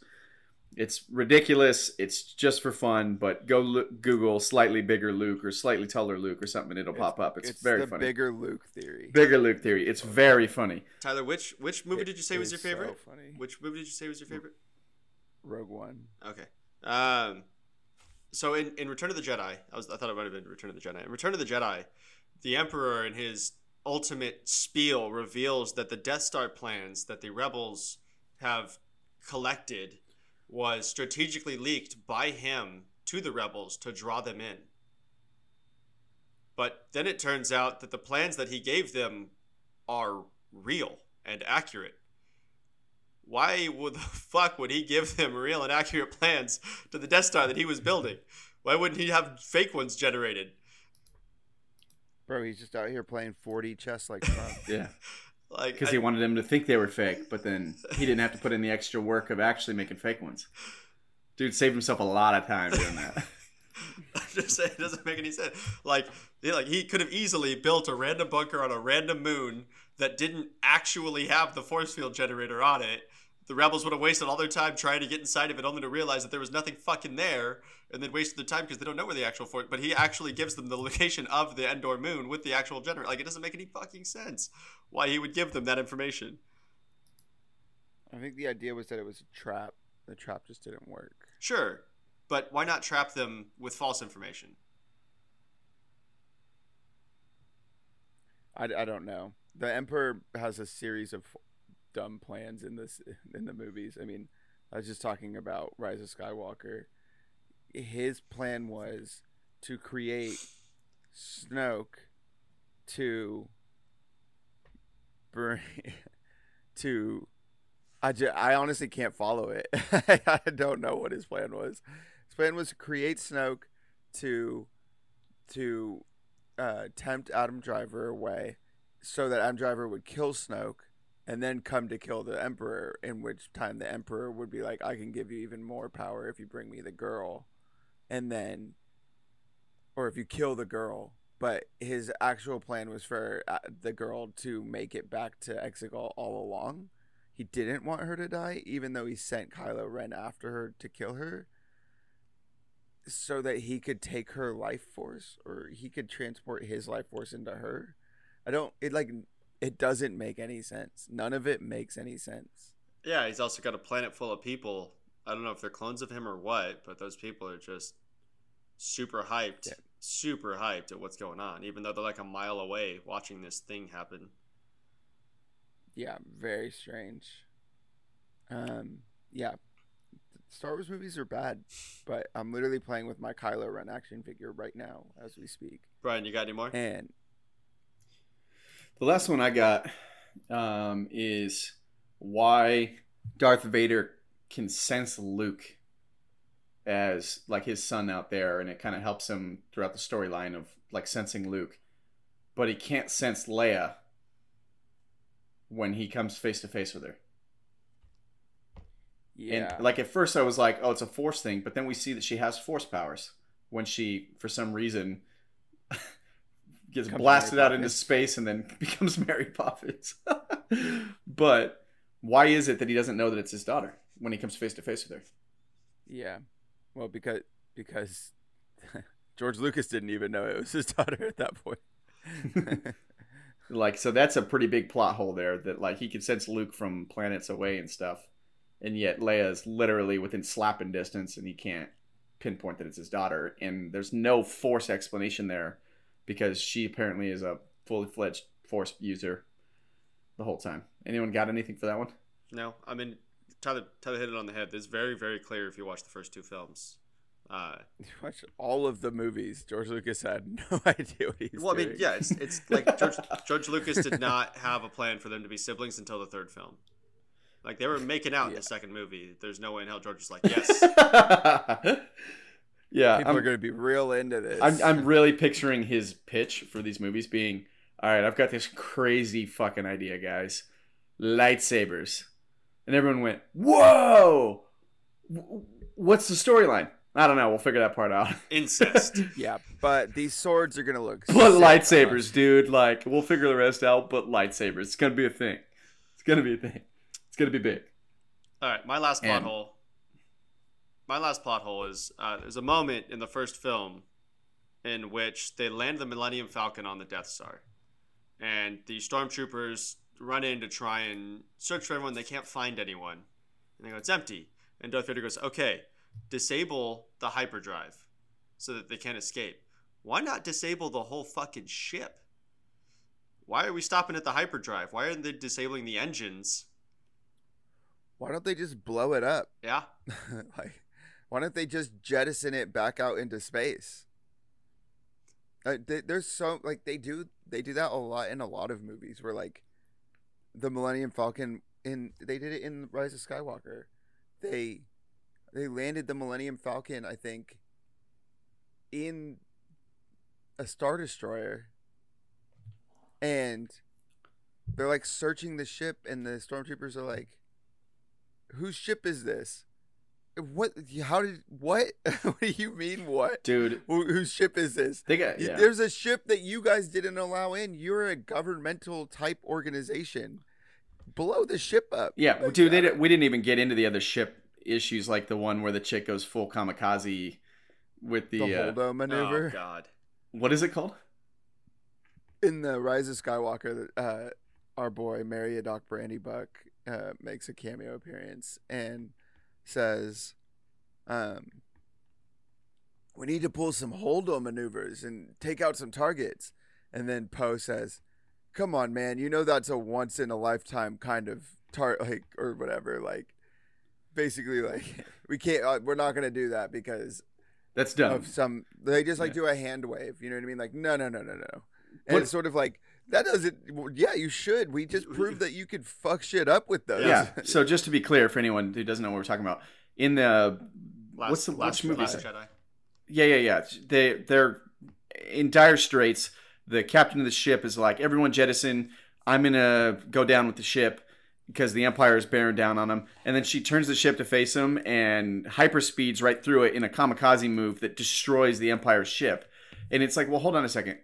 It's ridiculous. It's just for fun, but go look, Google slightly bigger Luke or slightly taller Luke or something, and it'll It's- pop up. It's, It's very the funny. bigger Luke theory. bigger Luke theory. It's very funny. Tyler, which which movie It did you say was your is so favorite? funny. Which movie did you say was your favorite? Rogue One. Okay. Um, so in, in Return of the Jedi, I was I thought it might have been Return of the Jedi. In Return of the Jedi, the Emperor in his ultimate spiel reveals that the Death Star plans that the rebels have collected was strategically leaked by him to the rebels to draw them in. But then it turns out that the plans that he gave them are real and accurate. Why would the fuck would he give them real and accurate plans to the Death Star that he was building? Why wouldn't he have fake ones generated? Bro, he's just out here playing 40 chess like Trump. Yeah. Like Because he wanted them to think they were fake, but then he didn't have to put in the extra work of actually making fake ones. Dude saved himself a lot of time doing that. I'm just saying it doesn't make any sense. Like, yeah, like he could have easily built a random bunker on a random moon that didn't actually have the force field generator on it. The rebels would have wasted all their time trying to get inside of it, only to realize that there was nothing fucking there, and then wasted their time because they don't know where the actual fort. But he actually gives them the location of the Endor moon with the actual generator. Like, it doesn't make any fucking sense why he would give them that information. I think the idea was that it was a trap. The trap just didn't work. Sure, but why not trap them with false information? I, I don't know. The Emperor has a series of dumb plans in this in the movies. I mean, I was just talking about Rise of Skywalker. His plan was to create Snoke to bring to I, ju- I honestly can't follow it. I don't know what his plan was. His plan was to create Snoke to to uh, tempt Adam Driver away so that Adam Driver would kill Snoke and then come to kill the Emperor, in which time the Emperor would be like, I can give you even more power if you bring me the girl. And then, or if you kill the girl. But his actual plan was for uh, the girl to make it back to Exegol all along. He didn't want her to die, even though he sent Kylo Ren after her to kill her so that he could take her life force or he could transport his life force into her. I don't it like it doesn't make any sense. None of it makes any sense. Yeah, he's also got a planet full of people. I don't know if they're clones of him or what, but those people are just super hyped, Yeah. super hyped at what's going on, even though they're like a mile away watching this thing happen. Yeah, very strange. Um yeah. Star Wars movies are bad, but I'm literally playing with my Kylo Ren action figure right now as we speak. Brian, you got any more? And The last one I got um, is why Darth Vader can sense Luke as like his son out there, and it kind of helps him throughout the storyline of like sensing Luke, but he can't sense Leia when he comes face to face with her. yeah. And like at first I was like, oh, it's a force thing, but then we see that she has force powers when she, for some reason, gets Becomes blasted Mary out into space and then becomes Mary Poppins. but why is it that he doesn't know that it's his daughter when he comes face to face with her? yeah. Well, because because George Lucas didn't even know it was his daughter at that point. Like, so that's a pretty big plot hole there. That like he can sense Luke from planets away and stuff, and yet Leia is literally within slapping distance, and he can't pinpoint that it's his daughter. And there's no force explanation there because she apparently is a fully fledged force user the whole time. Anyone got anything for that one? No, I mean Tyler. Tyler hit it on the head. It's very, very clear if you watch the first two films. Uh, You watch all of the movies. George Lucas had no idea what he's well, I mean, yeah, it's it's like George, George Lucas did not have a plan for them to be siblings until the third film. Like they were making out in the second movie. There's no way in hell George was like, yes. yeah, People I'm, are going to be real into this. I'm I'm really picturing his pitch for these movies being, all right, I've got this crazy fucking idea, guys, lightsabers, and everyone went, whoa, W- what's the storyline? I don't know. We'll figure that part out. Incest. yeah, but these swords are going to look. But sick lightsabers, us. dude. Like, we'll figure the rest out. But lightsabers, it's gonna be a thing. It's gonna be a thing. It's gonna be big. All right, my last plot And- hole. My last plot hole is uh, there's a moment in the first film in which they land the Millennium Falcon on the Death Star, and the stormtroopers run in to try and search for everyone. They can't find anyone, and they go, "It's empty." And Darth Vader goes, "Okay, disable the hyperdrive so that they can't escape. Why not disable the whole fucking ship? Why are we stopping at the hyperdrive? Why aren't they disabling the engines?" Why don't they just blow it up? Yeah, like, why don't they just jettison it back out into space? Uh, they, there's so like they do they do that a lot in a lot of movies where like the Millennium Falcon in they did it in Rise of Skywalker. They they landed the Millennium Falcon, I think, in a star destroyer, and they're like searching the ship, and the stormtroopers are like, "Whose ship is this? What? How did? What? what do you mean? What? Dude, Who, whose ship is this? they got yeah. There's a ship that you guys didn't allow in. You're a governmental type organization. Blow the ship up. Yeah, Like, dude, they uh, didn't, we didn't even get into the other ship issues like the one where the chick goes full kamikaze with the, the uh, Holdo maneuver Oh God. what is it called? in the Rise of Skywalker. Uh, our boy Meriadoc Brandybuck uh, makes a cameo appearance and says, um, "We need to pull some Holdo maneuvers and take out some targets." And then Poe says, "Come on, man! You know that's a once in a lifetime kind of tar like or whatever. Like, basically, like we can't. Uh, we're not gonna do that because That's dumb. of some they just like Yeah. do a hand wave you know what i mean like no no no no no and But- it's sort of like that doesn't yeah you should we just proved that you could fuck shit up with those yeah. So just to be clear, for anyone who doesn't know what we're talking about, in the Last, what's the last, which movie? Last? Jedi. Yeah, yeah, yeah. They they're in dire straits. The captain of the ship is like, everyone jettison. I'm gonna go down with the ship because the Empire is bearing down on them. And then she turns the ship to face him and hyperspeeds right through it in a kamikaze move that destroys the Empire's ship. And it's like, well, hold on a second.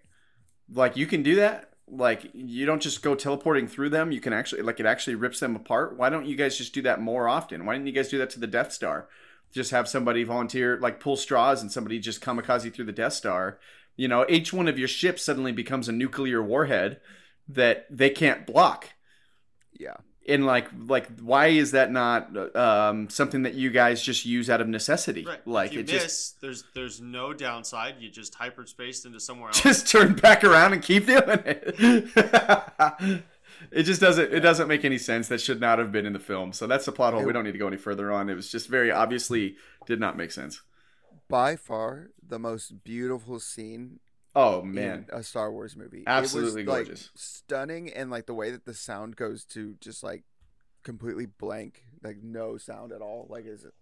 Like you can do that. Like you don't just go teleporting through them. You can actually like it actually rips them apart. Why don't you guys just do that more often? Why didn't you guys do that to the Death Star? Just have somebody volunteer, like pull straws, and somebody just kamikaze through the Death Star. You know, each one of your ships suddenly becomes a nuclear warhead that they can't block. yeah And like, like, why is that not um, something that you guys just use out of necessity? Right. Like, if you it miss, just there's there's no downside. You just hyperspaced into somewhere else. just turn back around and keep doing it. it just doesn't. It doesn't make any sense. That should not have been in the film. So that's the plot hole. We don't need to go any further on. It was just very obviously did not make sense. by far the most beautiful scene Oh man, a star wars movie. Absolutely it was, like, gorgeous. stunning and like the way that the sound goes to just like completely blank like no sound at all like is it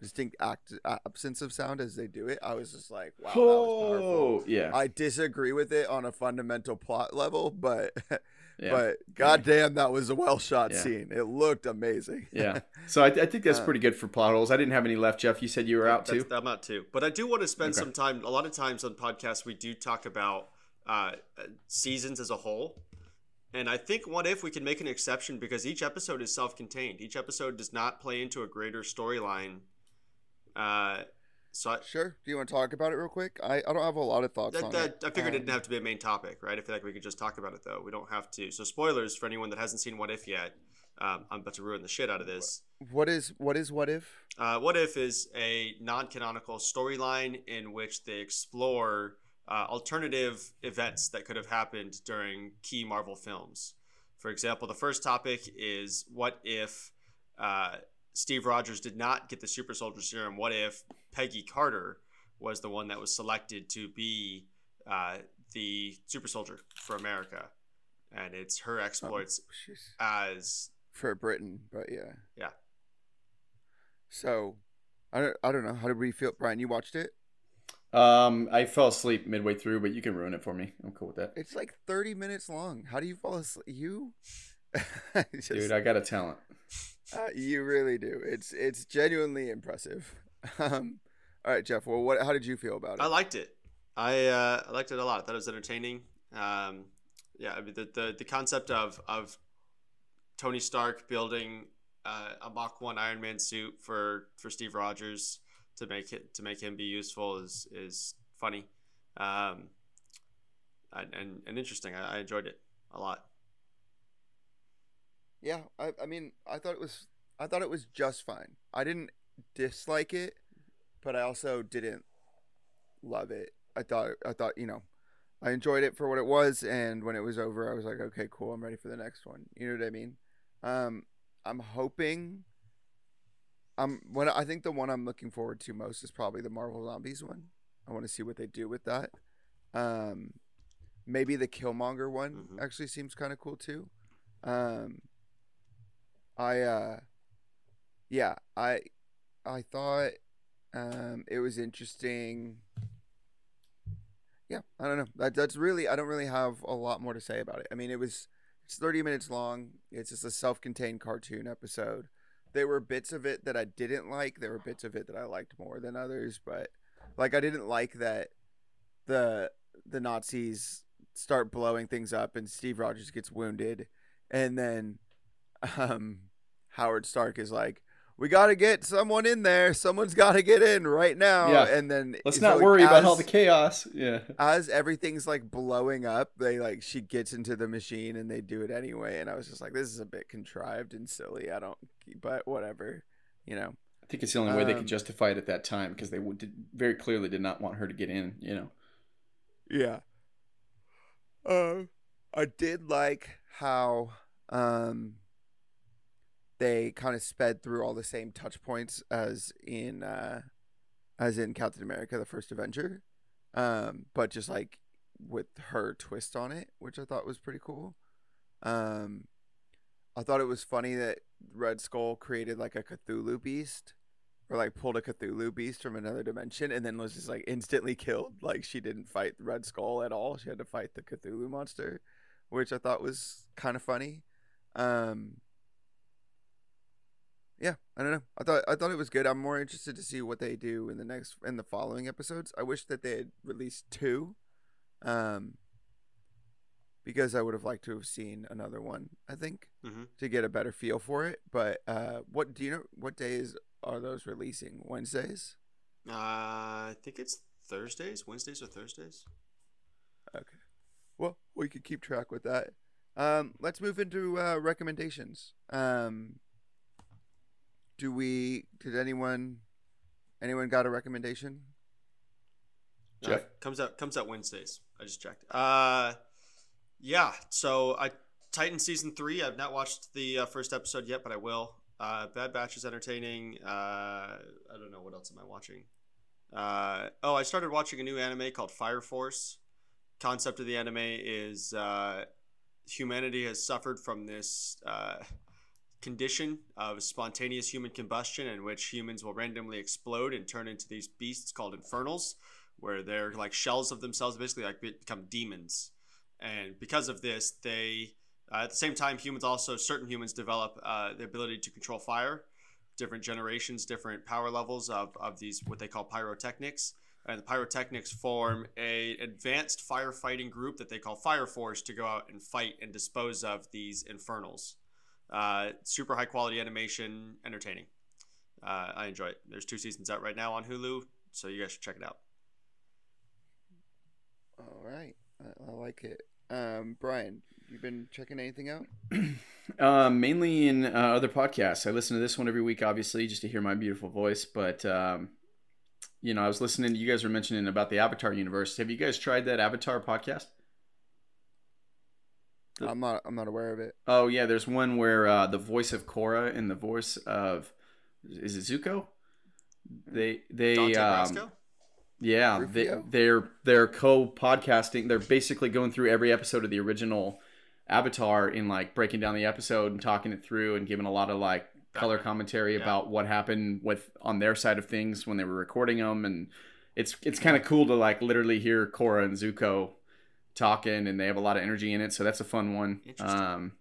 distinct act absence of sound as they do it i was just like wow that was powerful. Oh yeah, I disagree with it on a fundamental plot level, but yeah. but goddamn, that was a well shot Yeah. scene. It looked amazing. Yeah. So I, I think that's Uh, pretty good for plot holes. I didn't have any left, Jeff. You said you were out too. I'm out too. But I do want to spend Okay. some time. A lot of times on podcasts, we do talk about uh, seasons as a whole. And I think what if we can make an exception because each episode is self-contained. Each episode does not play into a greater storyline. Uh, so I, Sure. Do you want to talk about it real quick? I, I don't have a lot of thoughts that, on that, it. I figured it Um, didn't have to be a main topic, right? I feel like we could just talk about it though. We don't have to. So spoilers for anyone that hasn't seen What If yet. Um, I'm about to ruin the shit out of this. What is what is what if? Uh, what if is a non-canonical storyline in which they explore uh, alternative events that could have happened during key Marvel films. For example, the first topic is what if uh, Steve Rogers did not get the super soldier serum? What if Peggy Carter was the one that was selected to be uh, the super soldier for America? And it's her exploits She's as for Britain, but yeah. Yeah. So, I don't, I don't know. How did we feel, Brian? You watched it? Um, I fell asleep midway through, but you can ruin it for me. I'm cool with that. It's like thirty minutes long. How do you fall asleep? You, Just- Dude, I got a talent. uh, you really do. It's it's genuinely impressive. Um, all right, Jeff. Well, what? How did you feel about it? I liked it. I uh, I liked it a lot. I thought it was entertaining. Um, yeah, I mean the, the the concept of of Tony Stark building uh, a Mach One Iron Man suit for for Steve Rogers to make it to make him be useful is is funny, um, and, and and interesting. I, I enjoyed it a lot. Yeah, I, I mean, I thought it was, I thought it was just fine. I didn't dislike it, but I also didn't love it. I thought, I thought, you know, I enjoyed it for what it was, and when it was over, I was like, okay, cool, I'm ready for the next one. You know what I mean? Um, I'm hoping. I'm when I think the one I'm looking forward to most is probably the Marvel Zombies one. I want to see what they do with that. Um, maybe the Killmonger one Mhm. actually seems kind of cool too. Um, I uh yeah, I I thought um it was interesting. Yeah, I don't know. That that's really I don't really have a lot more to say about it. I mean, it was it's 30 minutes long. It's just a self-contained cartoon episode. There were bits of it that I didn't like. There were bits of it that I liked more than others, but like I didn't like that the the Nazis start blowing things up and Steve Rogers gets wounded and then um Howard Stark is like we got to get someone in there. Someone's got to get in right now. Yeah. And then Let's not worry about all the chaos. Yeah. as everything's like blowing up, they like she gets into the machine and they do it anyway. And I was just like, this is a bit contrived and silly. I don't, but whatever, you know. I think it's the only way they Um, could justify it at that time because they would, did, very clearly did not want her to get in. You know. Yeah. Uh, I did like how um they kind of sped through all the same touch points as in uh as in Captain America: The First Avenger, um, but just like with her twist on it, which I thought was pretty cool. Um, I thought it was funny that Red Skull created like a Cthulhu beast, or like pulled a Cthulhu beast from another dimension, and then was just like instantly killed. Like she didn't fight Red Skull at all; she had to fight the Cthulhu monster, which I thought was kind of funny. Um, yeah, I don't know. I thought I thought it was good. I'm more interested to see what they do in the next in the following episodes. I wish that they had released two, um, because I would have liked to have seen another one. I think Mm-hmm. to get a better feel for it. But uh, what do you know? What days are those releasing? Wednesdays. Uh, I think it's Thursdays, Wednesdays or Thursdays. Okay. Well, we could keep track with that. Um, let's move into uh, recommendations. Um, do we? Did anyone? Anyone got a recommendation? No, Jeff? it comes out comes out Wednesdays. I just checked. Uh, yeah. So I Titan season three. I've not watched the uh, first episode yet, but I will. Uh, Bad Batch is entertaining. Uh, I don't know what else am I watching. Uh, oh, I started watching a new anime called Fire Force. Concept of the anime is uh, humanity has suffered from this uh, condition of spontaneous human combustion, in which humans will randomly explode and turn into these beasts called infernals where they're like shells of themselves, basically like become demons. And because of this, they uh, at the same time humans also certain humans develop uh, the ability to control fire. Different generations, different power levels of, of these what they call pyrotechnics. And the pyrotechnics form a advanced firefighting group that they call Fire Force to go out and fight and dispose of these infernals. Uh, super high quality animation, entertaining. Uh, I enjoy it. There's two seasons out right now on Hulu, so you guys should check it out. All right, I, I like it. Um, Brian, you been checking anything out? Um, mainly in uh, other podcasts. I listen to this one every week, obviously, just to hear my beautiful voice. But um, you know, I was listening. You guys were mentioning about the Avatar universe. Have you guys tried that Avatar podcast? The- I'm not. I'm not aware of it. Oh yeah, there's one where uh, the voice of Korra and the voice of is it Zuko? They they Dante um, Basco? yeah they, Rufio? they're they're co podcasting. They're basically going through every episode of the original Avatar in like breaking down the episode and talking it through and giving a lot of like color commentary Yeah. about what happened with on their side of things when they were recording them and it's it's kind of cool to like literally hear Korra and Zuko talking and they have a lot of energy in it so that's a fun one Interesting. um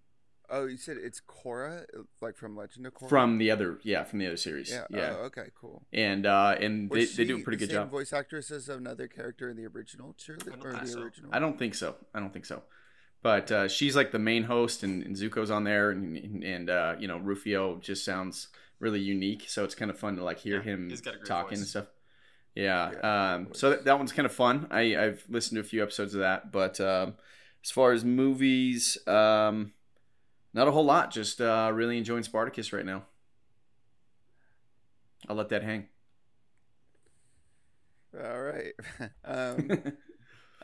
Oh, you said it's Korra, like from Legend of Korra. from the other yeah from the other series yeah. yeah, Oh, okay, cool. and uh and they, Was they do a pretty good same job Voice actress as another character in the original I cheerleader don't or think the so. original. I don't think so. I don't think so. But uh, she's like the main host, and, and Zuko's on there, and and uh, you know Rufio just sounds really unique. So it's kind of fun to like hear Yeah, him he's got a great talking voice. and stuff. Yeah. Yeah, um, so that, that one's kind of fun. I I've listened to a few episodes of that, but um, as far as movies, um, not a whole lot. Just uh, really enjoying Spartacus right now. I'll let that hang. All right. um,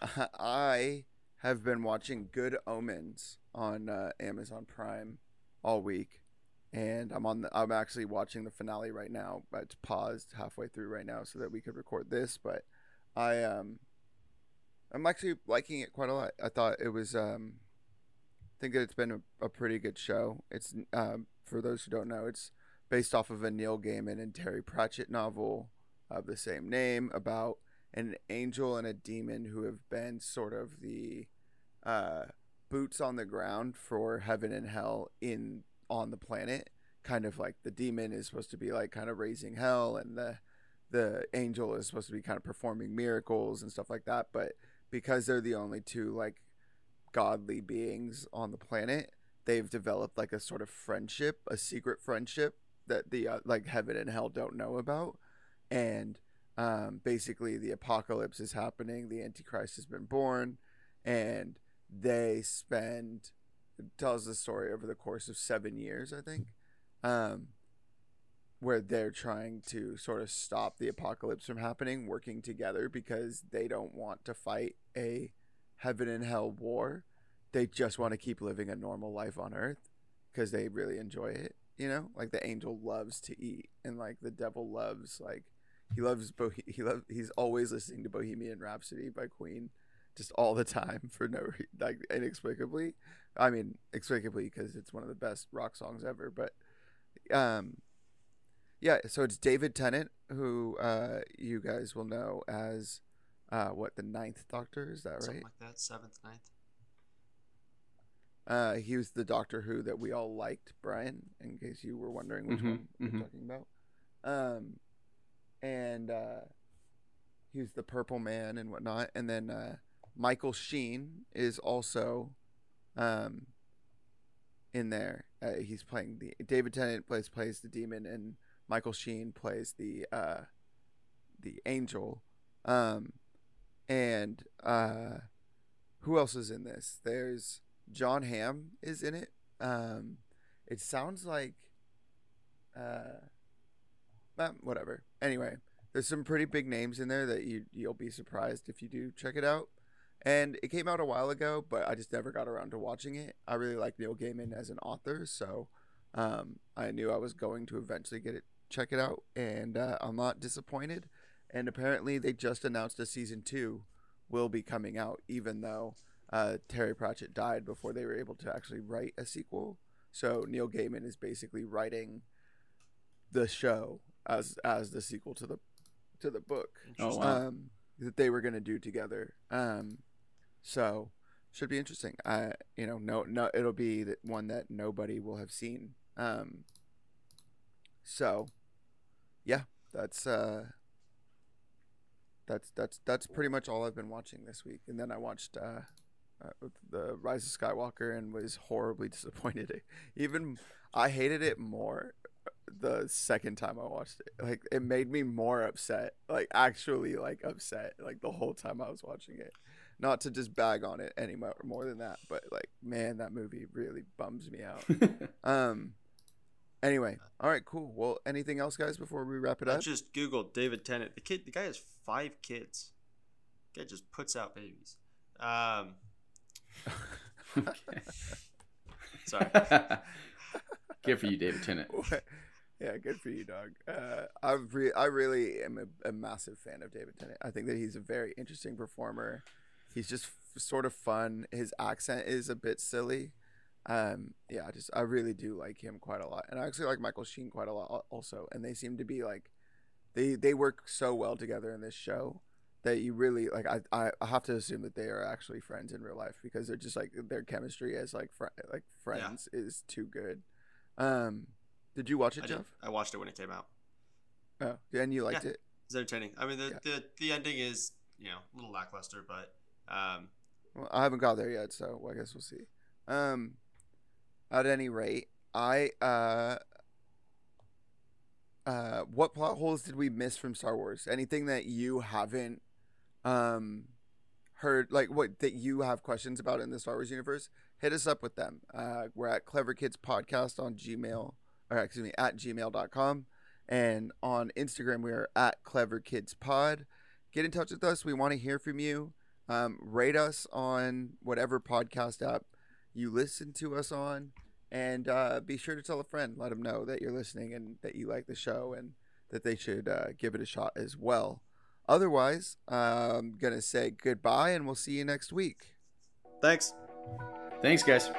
I have been watching Good Omens on uh, Amazon Prime all week, and I'm on. The, I'm actually watching the finale right now. But it's paused halfway through right now so that we could record this. But I um, I'm actually liking it quite a lot. I thought it was um, I think that it's been a, a pretty good show. It's um, for those who don't know, it's based off of a Neil Gaiman and Terry Pratchett novel of the same name about an angel and a demon who have been sort of the uh, boots on the ground for heaven and hell in on the planet. Kind of like the demon is supposed to be like kind of raising hell, and the the angel is supposed to be kind of performing miracles and stuff like that. But because they're the only two like godly beings on the planet, they've developed like a sort of friendship, a secret friendship that the uh, like heaven and hell don't know about and um, basically the apocalypse is happening the antichrist has been born and they spend tells the story over the course of seven years i think um, where they're trying to sort of stop the apocalypse from happening working together because they don't want to fight a heaven and hell war. They just want to keep living a normal life on earth because they really enjoy it you know? Like the angel loves to eat and like the devil loves like he loves Bohe- he loves he's always listening to bohemian rhapsody by queen just all the time for no re- like inexplicably i mean explicably because it's one of the best rock songs ever but um yeah so it's david tennant who uh you guys will know as uh what the ninth doctor is that right Something like that. Seventh, ninth. Uh, he was the Doctor Who that we all liked, Brian. In case you were wondering which Mhm, one we're mhm. talking about. Um, and uh, he was the Purple Man and whatnot. And then uh, Michael Sheen is also um, in there. Uh, he's playing the David Tennant plays plays the demon, and Michael Sheen plays the uh, the angel. Um, and uh, who else is in this? There's Jon Hamm is in it. Um, it sounds like, uh, eh, whatever. Anyway, there's some pretty big names in there that you you'll be surprised if you do check it out. And it came out a while ago, but I just never got around to watching it. I really like Neil Gaiman as an author, so um, I knew I was going to eventually get it, check it out, and uh, I'm not disappointed. And apparently, they just announced a season two will be coming out, even though uh, Terry Pratchett died before they were able to actually write a sequel. So Neil Gaiman is basically writing the show as as the sequel to the to the book Oh, wow. um, that they were going to do together. Um, so should be interesting. I you know no no it'll be that one that nobody will have seen. Um, so yeah, that's uh, that's that's that's pretty much all I've been watching this week. And then I watched uh, uh, the Rise of Skywalker and was horribly disappointed. Even I hated it more the second time I watched it. Like it made me more upset. Like actually like upset like the whole time I was watching it. Not to just bag on it any more, more than that, but like man, that movie really bums me out. Um anyway, all right, cool. Well, anything else guys before we wrap it I up? just googled David Tennant. The kid, the guy has five kids. guy just puts out babies. Um, sorry. Good for you, David Tennant. yeah, good for you, dog. Uh, I've re- I really am a, a massive fan of David Tennant. I think that he's a very interesting performer. He's just f- sort of fun. His accent is a bit silly. Um, yeah, I just I really do like him quite a lot, and I actually like Michael Sheen quite a lot also. And they seem to be like, they they work so well together in this show that you really like. I I, I have to assume that they are actually friends in real life because they're just like their chemistry as like fr- like friends is too good. Um, did you watch I it, did. Jeff? I watched it when it came out. Oh, and you liked Yeah. it. It's entertaining. I mean, the, Yeah. the the ending is you know a little lackluster, but um, Well, I haven't got there yet, so I guess we'll see. Um, at any rate, I uh, uh, what plot holes did we miss from Star Wars? Anything that you haven't um heard, like what that you have questions about in the Star Wars universe? Hit us up with them. Uh, we're at Clever Kids Podcast on Gmail, or excuse me, at gmail.com. And on Instagram, we are at Clever Kids Pod. Get in touch with us. We want to hear from you um, rate us on whatever podcast app you listen to us on and uh, be sure to tell a friend let them know that you're listening and that you like the show and that they should uh, give it a shot as well otherwise i'm gonna say goodbye and we'll see you next week thanks. Thanks, guys.